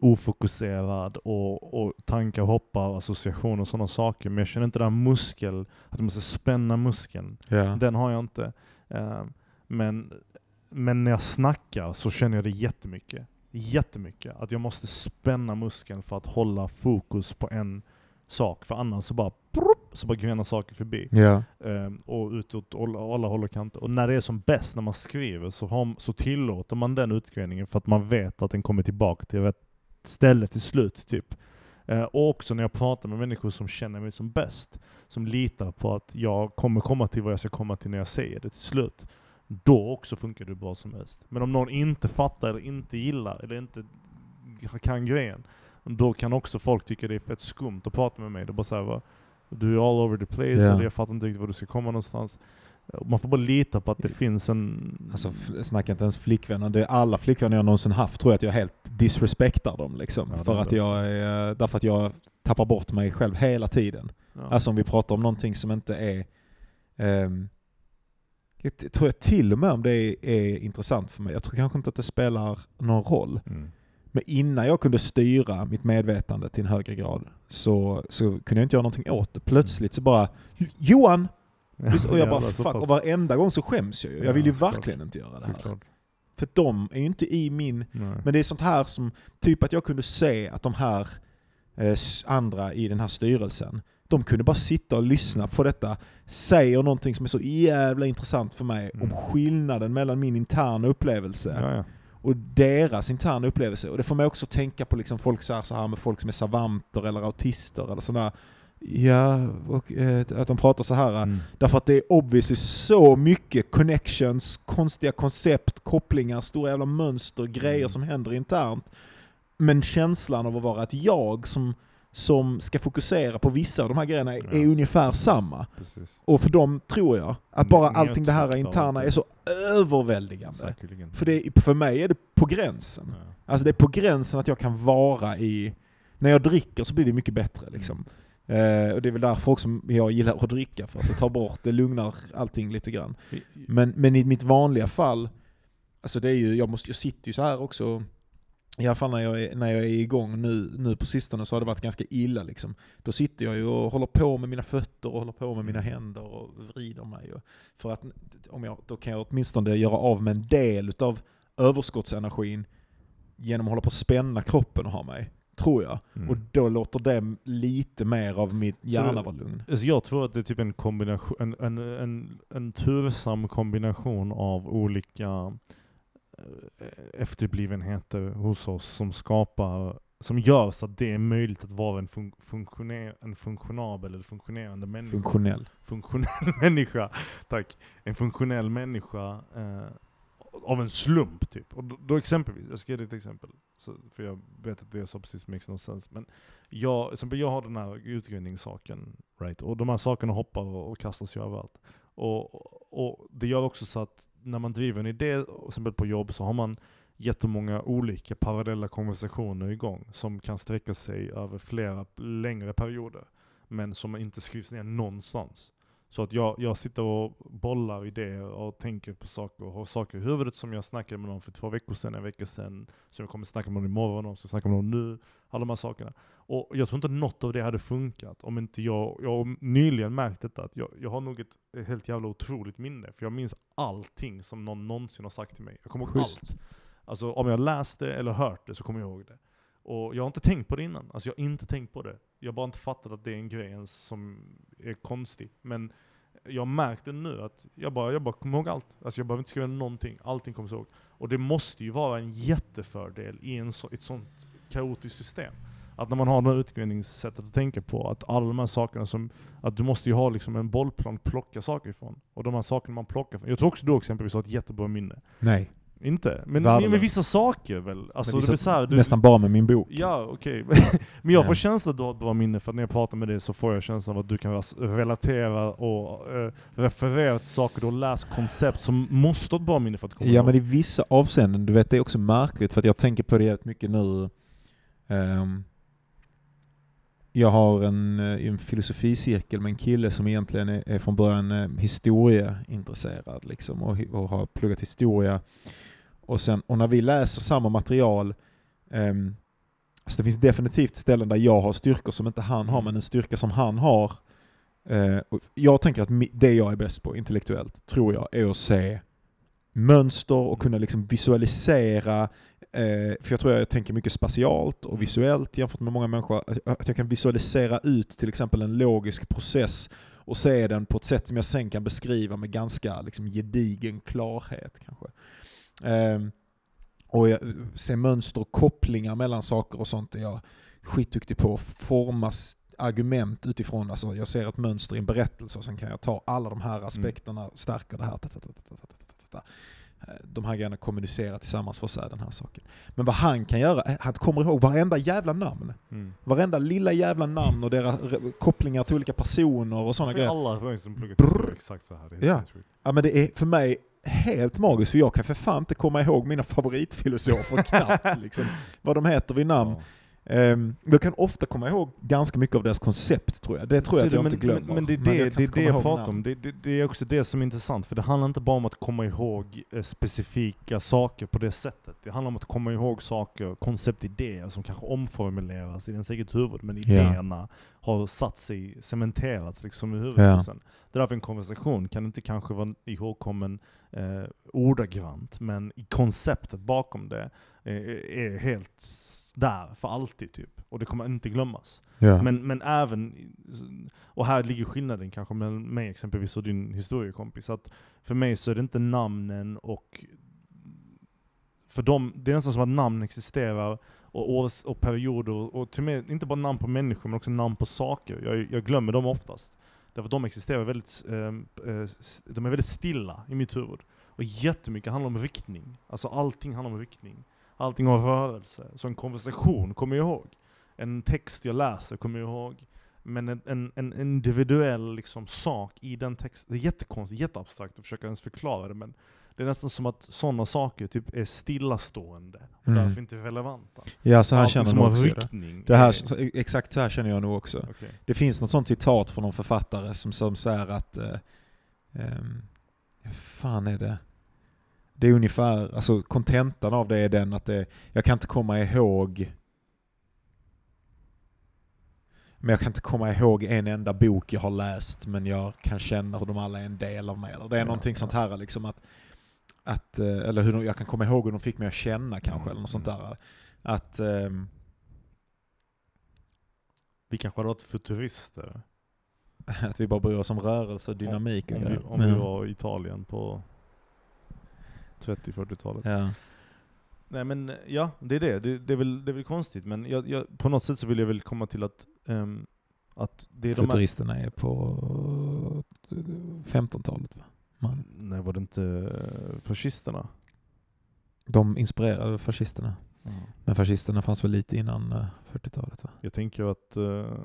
ofokuserad och, och tankar hoppar, associationer och sådana saker. Men jag känner inte den här muskel, att jag måste spänna muskeln.
Ja.
Den har jag inte. Eh, men, men när jag snackar så känner jag det jättemycket. Jättemycket. Att jag måste spänna muskeln för att hålla fokus på en sak. För annars så bara, så bara grenar saker förbi.
Ja.
Eh, och utåt alla, håll och kanter. Och när det är som bäst, när man skriver, så, har, så tillåter man den utgreningen för att man vet att den kommer tillbaka till rätt ställe till slut. typ. Eh, och också när jag pratar med människor som känner mig som bäst, som litar på att jag kommer komma till vad jag ska komma till när jag säger det till slut. Då också funkar det bra som helst. Men om någon inte fattar eller inte gillar eller inte kan grejen, då kan också folk tycka det är fett skumt att prata med mig. Det är bara såhär, du är all over the place,
Ja.
eller jag fattar inte riktigt var du ska komma någonstans. Man får bara lita på att det finns en...
Alltså snacka inte ens flickvänner. Det är alla flickvänner jag någonsin haft tror jag att jag helt disrespektar dem liksom.
Ja,
för att jag är, därför att jag tappar bort mig själv hela tiden.
ja.
Alltså om vi pratar om någonting som inte är ehm, Jag tror jag till och med om det är, är intressant för mig. Jag tror kanske inte att det spelar någon roll.
Mm.
Men innan jag kunde styra mitt medvetande till en högre grad så, så kunde jag inte göra någonting åt det. Plötsligt så bara Johan! Och jag bara fuck, och varenda gång så skäms jag ju. Jag
Ja,
vill ju verkligen inte göra det här. För de är ju inte i min...
Nej.
Men det är sånt här som, typ att jag kunde se att de här eh, andra i den här styrelsen, de kunde bara sitta och lyssna på detta, säger någonting som är så jävla intressant för mig
Mm.
om skillnaden mellan min interna upplevelse
Ja, ja.
och deras interna upplevelse. Och det får mig också tänka på liksom folk så här, så här med folk som är savanter eller autister eller sådär. Ja, och, eh, att de pratar så här.
Mm.
Därför att det är obviously så mycket connections, konstiga koncept, kopplingar, stora jävla mönster, grejer
Mm.
som händer internt. Men känslan av att vara ett jag som, som ska fokusera på vissa av de här grejerna är
Ja.
ungefär samma.
Precis.
Och för dem tror jag att bara allting det här interna är så överväldigande.
Säkerligen.
För, det, för mig är det på gränsen.
Ja.
Alltså det är på gränsen att jag kan vara i... När jag dricker så blir det mycket bättre liksom. Eh, och det är väl därför också jag gillar att dricka, för att det tar bort, det lugnar allting lite grann. Men, men i mitt vanliga fall, alltså det är ju, jag, måste, jag sitter ju så här också, i alla fall när jag är, när jag är igång nu, nu på sistone så har det varit ganska illa liksom. Då sitter jag ju och håller på med mina fötter och håller på med mina händer och vrider mig. Och, för att om jag, då kan jag åtminstone göra av med en del utav överskottsenergin genom att hålla på och spänna kroppen och ha mig. Tror jag.
Mm.
Och då låter det lite mer av mitt hjärna vara lugn.
Alltså jag tror att det är typ en kombination, en, en, en, en tursam kombination av olika efterblivenheter hos oss som skapar, som gör så att det är möjligt att vara en, fun funktioner, en funktionabel eller funktionerande människa.
Funktionell.
funktionell människa, tack. En funktionell människa eh, av en slump typ. Och då, då exempelvis, jag ska ge dig ett exempel. Så, för jag vet att det är så precis makes no sense. Men jag, exempel, jag har den här utgrävningssaken, right? Och de här sakerna hoppar och, och kastas ju överallt. Och, och det gör också så att när man driver en idé, till exempel på jobb, så har man jättemånga olika parallella konversationer igång som kan sträcka sig över flera längre perioder men som inte skrivs ner någonstans. Så att jag, jag sitter och bollar idéer och tänker på saker och har saker i huvudet som jag snackade med någon för två veckor sedan, en vecka sedan, som jag kommer snacka med någon imorgon och som jag snackar med någon nu. Alla de här sakerna. Och jag tror inte något av det hade funkat om inte jag, jag har nyligen märkt detta, att jag, jag har nog ett, helt jävla otroligt minne. För jag minns allting som någon någonsin har sagt till mig. Jag kommer ihåg allt. Alltså om jag läst det eller hört det så kommer jag ihåg det. Och jag har inte tänkt på det innan. Alltså jag har inte tänkt på det. Jag bara inte fattat att det är en grej ens som är konstig. Men jag märkte nu att jag bara, jag bara kommer ihåg allt. Alltså jag behöver inte skriva någonting. Allting kommer jag ihåg. Och det måste ju vara en jättefördel i en så, ett sånt kaotiskt system. Att när man har det här utgrävningssättet att tänka på, att alla de här sakerna som, att du måste ju ha liksom en bollplan att plocka saker ifrån. Och de här sakerna man plockar ifrån. Jag tror också du exempelvis har ett jättebra minne.
Nej.
Inte? Men
Värdelöst.
med vissa saker väl? Alltså
Men
det så här, du,
nästan bara med min bok.
Ja, okej. Men jag får
Ja.
känslan att du har ett bra minne, för att när jag pratar med dig så får jag känslan av att du kan relatera och eh, referera till saker du har läst, koncept som måste ha ett bra minne för att komma
Ja
ihåg.
men i vissa avseenden, du vet det är också märkligt för att jag tänker på det jävligt mycket nu. Ehm, jag har en, eh, en filosoficirkel med en kille som egentligen är, är från början eh, historieintresserad liksom och, och har pluggat historia. Och, sen, och när vi läser samma material, um, alltså det finns definitivt ställen där jag har styrkor som inte han har, men en styrka som han har. Uh, och jag tänker att det jag är bäst på intellektuellt, tror jag, är att se mönster och kunna liksom visualisera. Eh, för jag tror jag tänker mycket spatialt och visuellt jämfört med många människor. Att- Att jag kan visualisera ut till exempel en logisk process och se den på ett sätt som jag sen kan beskriva med ganska liksom, gedigen klarhet. kanske. Ehm, och jag, se mönster och kopplingar mellan saker och sånt är jag skitduktig på. Forma argument utifrån, alltså jag ser ett mönster i en berättelse och sen kan jag ta alla de här aspekterna, stärka det här. ta, ta, ta. Eh, De här grejerna kommunicerar tillsammans för att säga den här saken. Men vad han kan göra, att han kommer ihåg varenda jävla namn.
Mm.
Varenda lilla jävla namn och deras kopplingar till olika personer och sådana grejer.
alla som historia exakt så här. Det är
Ja. Ja men det är för mig helt magiskt, för jag kan för fan inte komma ihåg mina favoritfilosofer knappt. Liksom, vad de heter vid namn. Ehm, jag kan ofta komma ihåg ganska mycket av deras koncept tror jag. Det tror jag att jag
du,
inte glömmer.
Men, men det är
Men
det
jag kan
det, det jag pratar om. Det, det, det är också det som är intressant, för det handlar inte bara om att komma ihåg eh, specifika saker på det sättet. Det handlar om att komma ihåg saker, konceptidéer som kanske omformuleras i ens eget huvud, men idéerna har satt sig, cementerats liksom i huvudet. Och sen. Det är därför en konversation kan inte kanske vara ihågkommen eh, ordagrant, men i konceptet bakom det eh, är helt där för alltid typ. Och det kommer inte glömmas.
Ja.
Men, men även, och här ligger skillnaden kanske mellan mig exempelvis och din historiekompis, att för mig så är det inte namnen och för dem, det är nästan som att namn existerar och, års, och perioder, och till och med, inte bara namn på människor men också namn på saker. Jag, jag glömmer dem oftast. Därför att de existerar väldigt, eh, eh, de är väldigt stilla i mitt huvud. Och jättemycket handlar om riktning. Alltså allting handlar om riktning. Allting har rörelse. Så en konversation kommer jag ihåg. En text jag läser kommer jag ihåg. Men en, en, en individuell liksom, sak i den texten, det är jättekonstigt, jätteabstrakt att försöka ens förklara det men det är nästan som att sådana saker typ är stillastående och
Mm.
därför inte relevanta.
ja, så här
Allting
känner jag också det.
riktning.
det här, så- exakt så här känner jag nog också.
Okej.
Det finns något sånt citat från någon författare som, som säger att, eh, vad fan är det? Det är ungefär, alltså kontentan av det är den att det, jag kan inte komma ihåg men jag kan inte komma ihåg en enda bok jag har läst men jag kan känna hur de alla är en del av mig. Eller det är
Ja,
någonting
ja.
sånt här liksom att, att eh, eller hur de, jag kan komma ihåg hur de fick mig att känna kanske
Mm,
eller något sånt
mm.
där. Att, ehm,
Vi kanske hade varit futurister.
att vi bara bryr oss om rörelse och dynamik. och
Om, vi, om vi var i Italien på 30-40-talet.
Ja.
Nej men ja, det är det. Det, det, är, väl, det är väl konstigt. Men jag, jag, på något sätt så vill jag väl komma till att, ehm, att det är de här...
Futuristerna är på 15-talet va? Man.
Nej, var det inte eh, fascisterna?
De inspirerade fascisterna. Men fascisterna fanns väl lite innan eh, 40-talet va?
Jag tänker att... eh,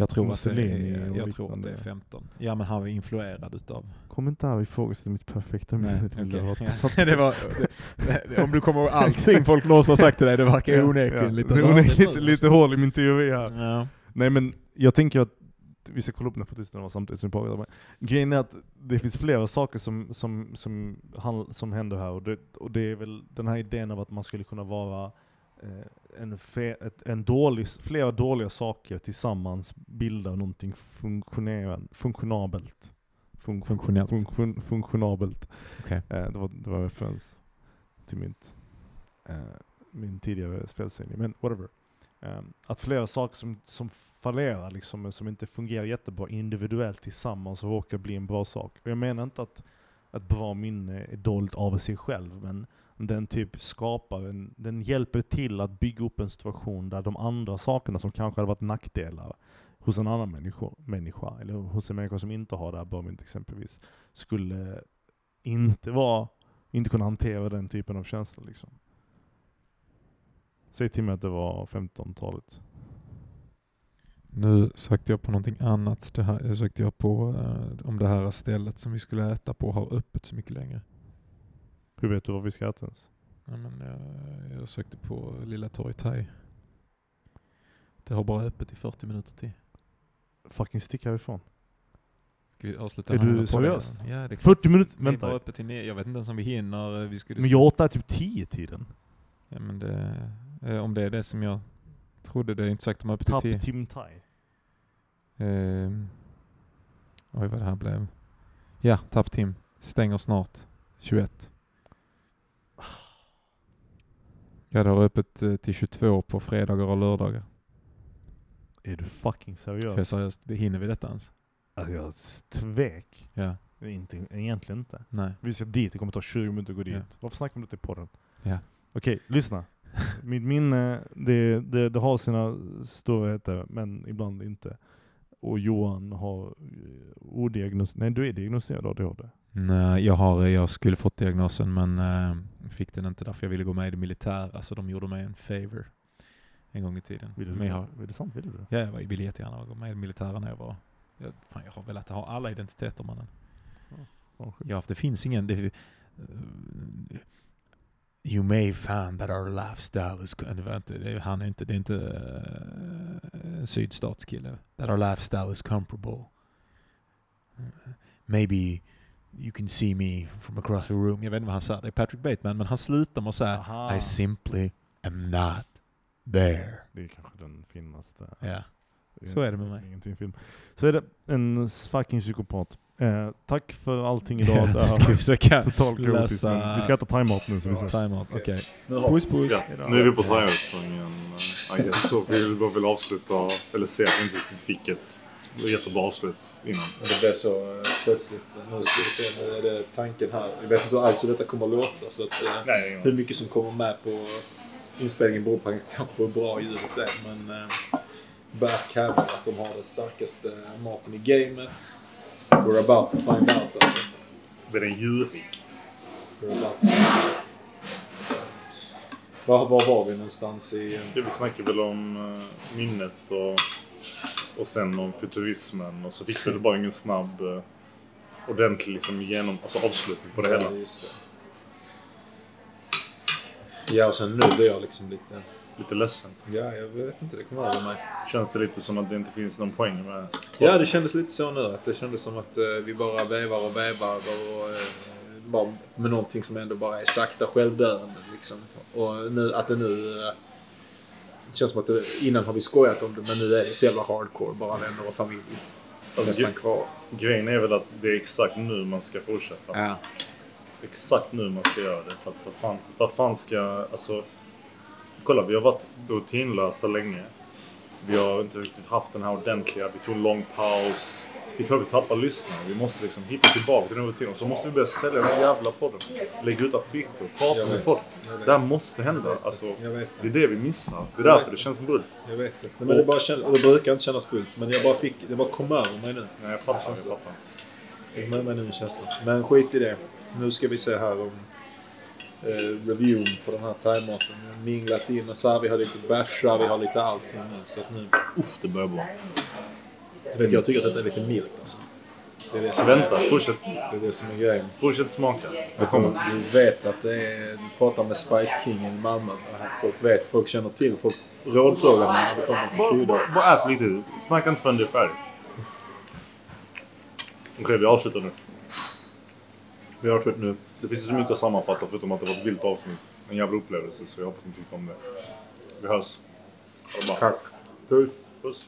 Jag tror, att det,
Mussolini
är,
och
jag tror att det är 15. Ja men han var influerad utav...
kom inte här och ifrågasätta mitt perfekta minne.
det var, det, om du kommer ihåg allting folk någonsin har sagt till dig, det verkar
Ja,
onekligen
ja.
lite
Det är onekligen lite hål i min teori här.
Ja.
Nej men jag tänker att vi ska kolla upp när fascisterna var samtidigt som vi pratar. Grejen är att det finns flera saker som, som, som, handl- som händer här och det, och det är väl den här idén av att man skulle kunna vara en, fe, ett, en dålig, flera dåliga saker tillsammans bildar någonting funktionabelt. Fun,
Funktionellt.
Fun, fun, funktionabelt.
Okej.
Eh, det, var, det var referens till mitt, eh, min tidigare spelserie, men whatever. Eh, att flera saker som, som fallerar, liksom, som inte fungerar jättebra individuellt tillsammans råkar bli en bra sak. Och jag menar inte att ett bra minne är dåligt av sig själv, men den typ skapar en, den hjälper till att bygga upp en situation där de andra sakerna som kanske hade varit nackdelar hos en annan människa, människa eller hos en människa som inte har det här bra exempelvis, skulle inte vara, inte kunna hantera den typen av känslor liksom. Säg till mig att det var 15-talet.
Nu sökte jag på någonting annat. Det här sökte jag på eh, om det här stället som vi skulle äta på har öppet så mycket längre.
Hur vet du vad vi ska äta ens?
Ja, men jag, jag sökte på Lilla Torg Thai. Det har bara öppet i 40 minuter till.
Fucking stick härifrån.
Ska vi avsluta
Är du seriös?
Ja, det är klart.
40 minuter?
Vi är bara
Vänta.
öppet till ne- Jag vet inte ens om vi hinner. eh, Vi skulle
Men jag åt där typ 10-tiden.
Ja, men det, eh, om det är det som jag trodde, det är inte sagt har öppet till
Tapp
10.
Tim Thai.
Ehm, oj vad det här blev. Ja, Tapp Tim. Stänger snart. 21. Ja, det har öppet eh, till 22 på fredagar och lördagar.
Är du fucking
Jag
seriös?
seriöst, hinner vi detta ens?
Alltså jag tvek.
Ja,
Inte, egentligen inte.
nej.
Vi ska dit, det kommer ta 20 minuter att gå dit.
Ja.
Varför snackar vi om det i podden?
Ja.
Okej, lyssna. Mitt minne, det, det, det har sina storheter, men ibland inte. Och Johan har eh, odiagnos... Nej, du är diagnostiserad ADHD.
Nej, jag, har, jag skulle fått diagnosen men äh, fick den inte därför jag ville gå med i det militära. Alltså de gjorde mig en favor en gång i tiden.
Vill du,
Men jag,
Är det sant? Vill du det?
ja, jag var- ville jättegärna gå med i det militära när jag var... Jag, fan, jag har velat ha alla identiteter mannen. Ja, för det finns ingen... Det, You may find that our lifestyle is... Det var inte, det, han är inte, det är inte uh, sydstatskille. That our lifestyle is comparable. Uh, maybe you can see me from across the room. Jag vet inte vad han sa. Det är Patrick Bateman. Men han slutar med att säga
Aha.
I simply am not there.
Det är kanske den finaste.
Ja. Så är det med mig.
Ingenting film. Så är det en fucking psykopat. Eh, tack för allting idag.
Nu ska vi försöka
Totalt kaotiskt. Vi ska äta thaimat nu så vi ses.
timeout. Okej.
Nu, har,
Puss puss.
ja, nu är vi på I guess. Så vi vill bara vill avsluta, eller se att vi inte fick ett jättebra avslut innan.
Det blev så eh, plötsligt. Nu ska vi se, nu är det tanken här. Jag vet inte alls hur detta kommer att låta. Så att, eh,
Nej,
hur mycket som kommer med på inspelningen beror på kanske på hur bra ljudet är. Men eh, Berk hävdar att de har den starkaste maten i gamet. We're about to find out alltså.
Den är djurrik.
We're about to find out. Var, var var vi någonstans i... eh,
Det vi snackade väl om eh, minnet och, och sen om futurismen och så fick vi bara ingen snabb eh, ordentlig liksom, genom, alltså avslutning på det hela.
Ja. Ja, och sen nu blir jag liksom lite...
Lite ledsen.
Ja, jag vet inte. Det kommer över mig.
Känns det lite som att det inte finns någon poäng med
Ja, det kändes lite så nu. Att det kändes som att eh, vi bara vevar och vevar och, eh, bara med någonting som ändå bara är sakta självdöende. Liksom. Och nu, att det nu... Eh, det känns som att det, innan har vi skojat om det, men nu är det så jävla hardcore. Bara vänner och familj.
Alltså,
Nästan kvar.
Grejen är väl att det är exakt nu man ska fortsätta.
Ja.
Exakt nu man ska göra det. För att vad fan, vad fan ska... Alltså... Kolla, vi har varit rutinlösa länge. Vi har inte riktigt haft den här ordentliga. Vi tog en lång paus. Det är klart vi tappar lyssnare. Vi måste liksom hitta tillbaka till den rutinen. Så måste vi börja sälja den jävla podden. Lägga ut affischer. Prata med folk. Det här måste hända. Alltså, det är det vi missar. Det är därför det känns bullt.
Jag vet det. Men det, bara känns, och det brukar inte kännas fullt. Men jag bara fick... Det bara kom över mig nu.
Nej, jag fattar. Jag
Känns det.
fattar.
Det över mig nu en känsla. Men skit i det. Nu ska vi se här om eh, reviewn på den här thaimaten. Minglat in och så här. Vi har lite bärsar, vi har lite allting nu. Så att nu...
Uff, det börjar bra.
Du vet, jag tycker att detta är lite milt alltså. Det är det som,
Vänta, fortsätt,
det är, det som är grejen.
fortsätt smaka. Det kommer.
Du vet att det är... Du pratar med Spice Kingen i Malmö. Folk vet, folk känner till. Folk rådfrågar mig när det kommer till kryddor.
bara, ät lite. Snacka inte förrän det är färdigt. Okej, vi avslutar nu.
Vi har skött nu.
Det finns så mycket att sammanfatta förutom att det var ett vilt avsnitt. En jävla upplevelse, så jag hoppas ni tyckte om det. Vi hörs.
Tack.
Puss. Puss.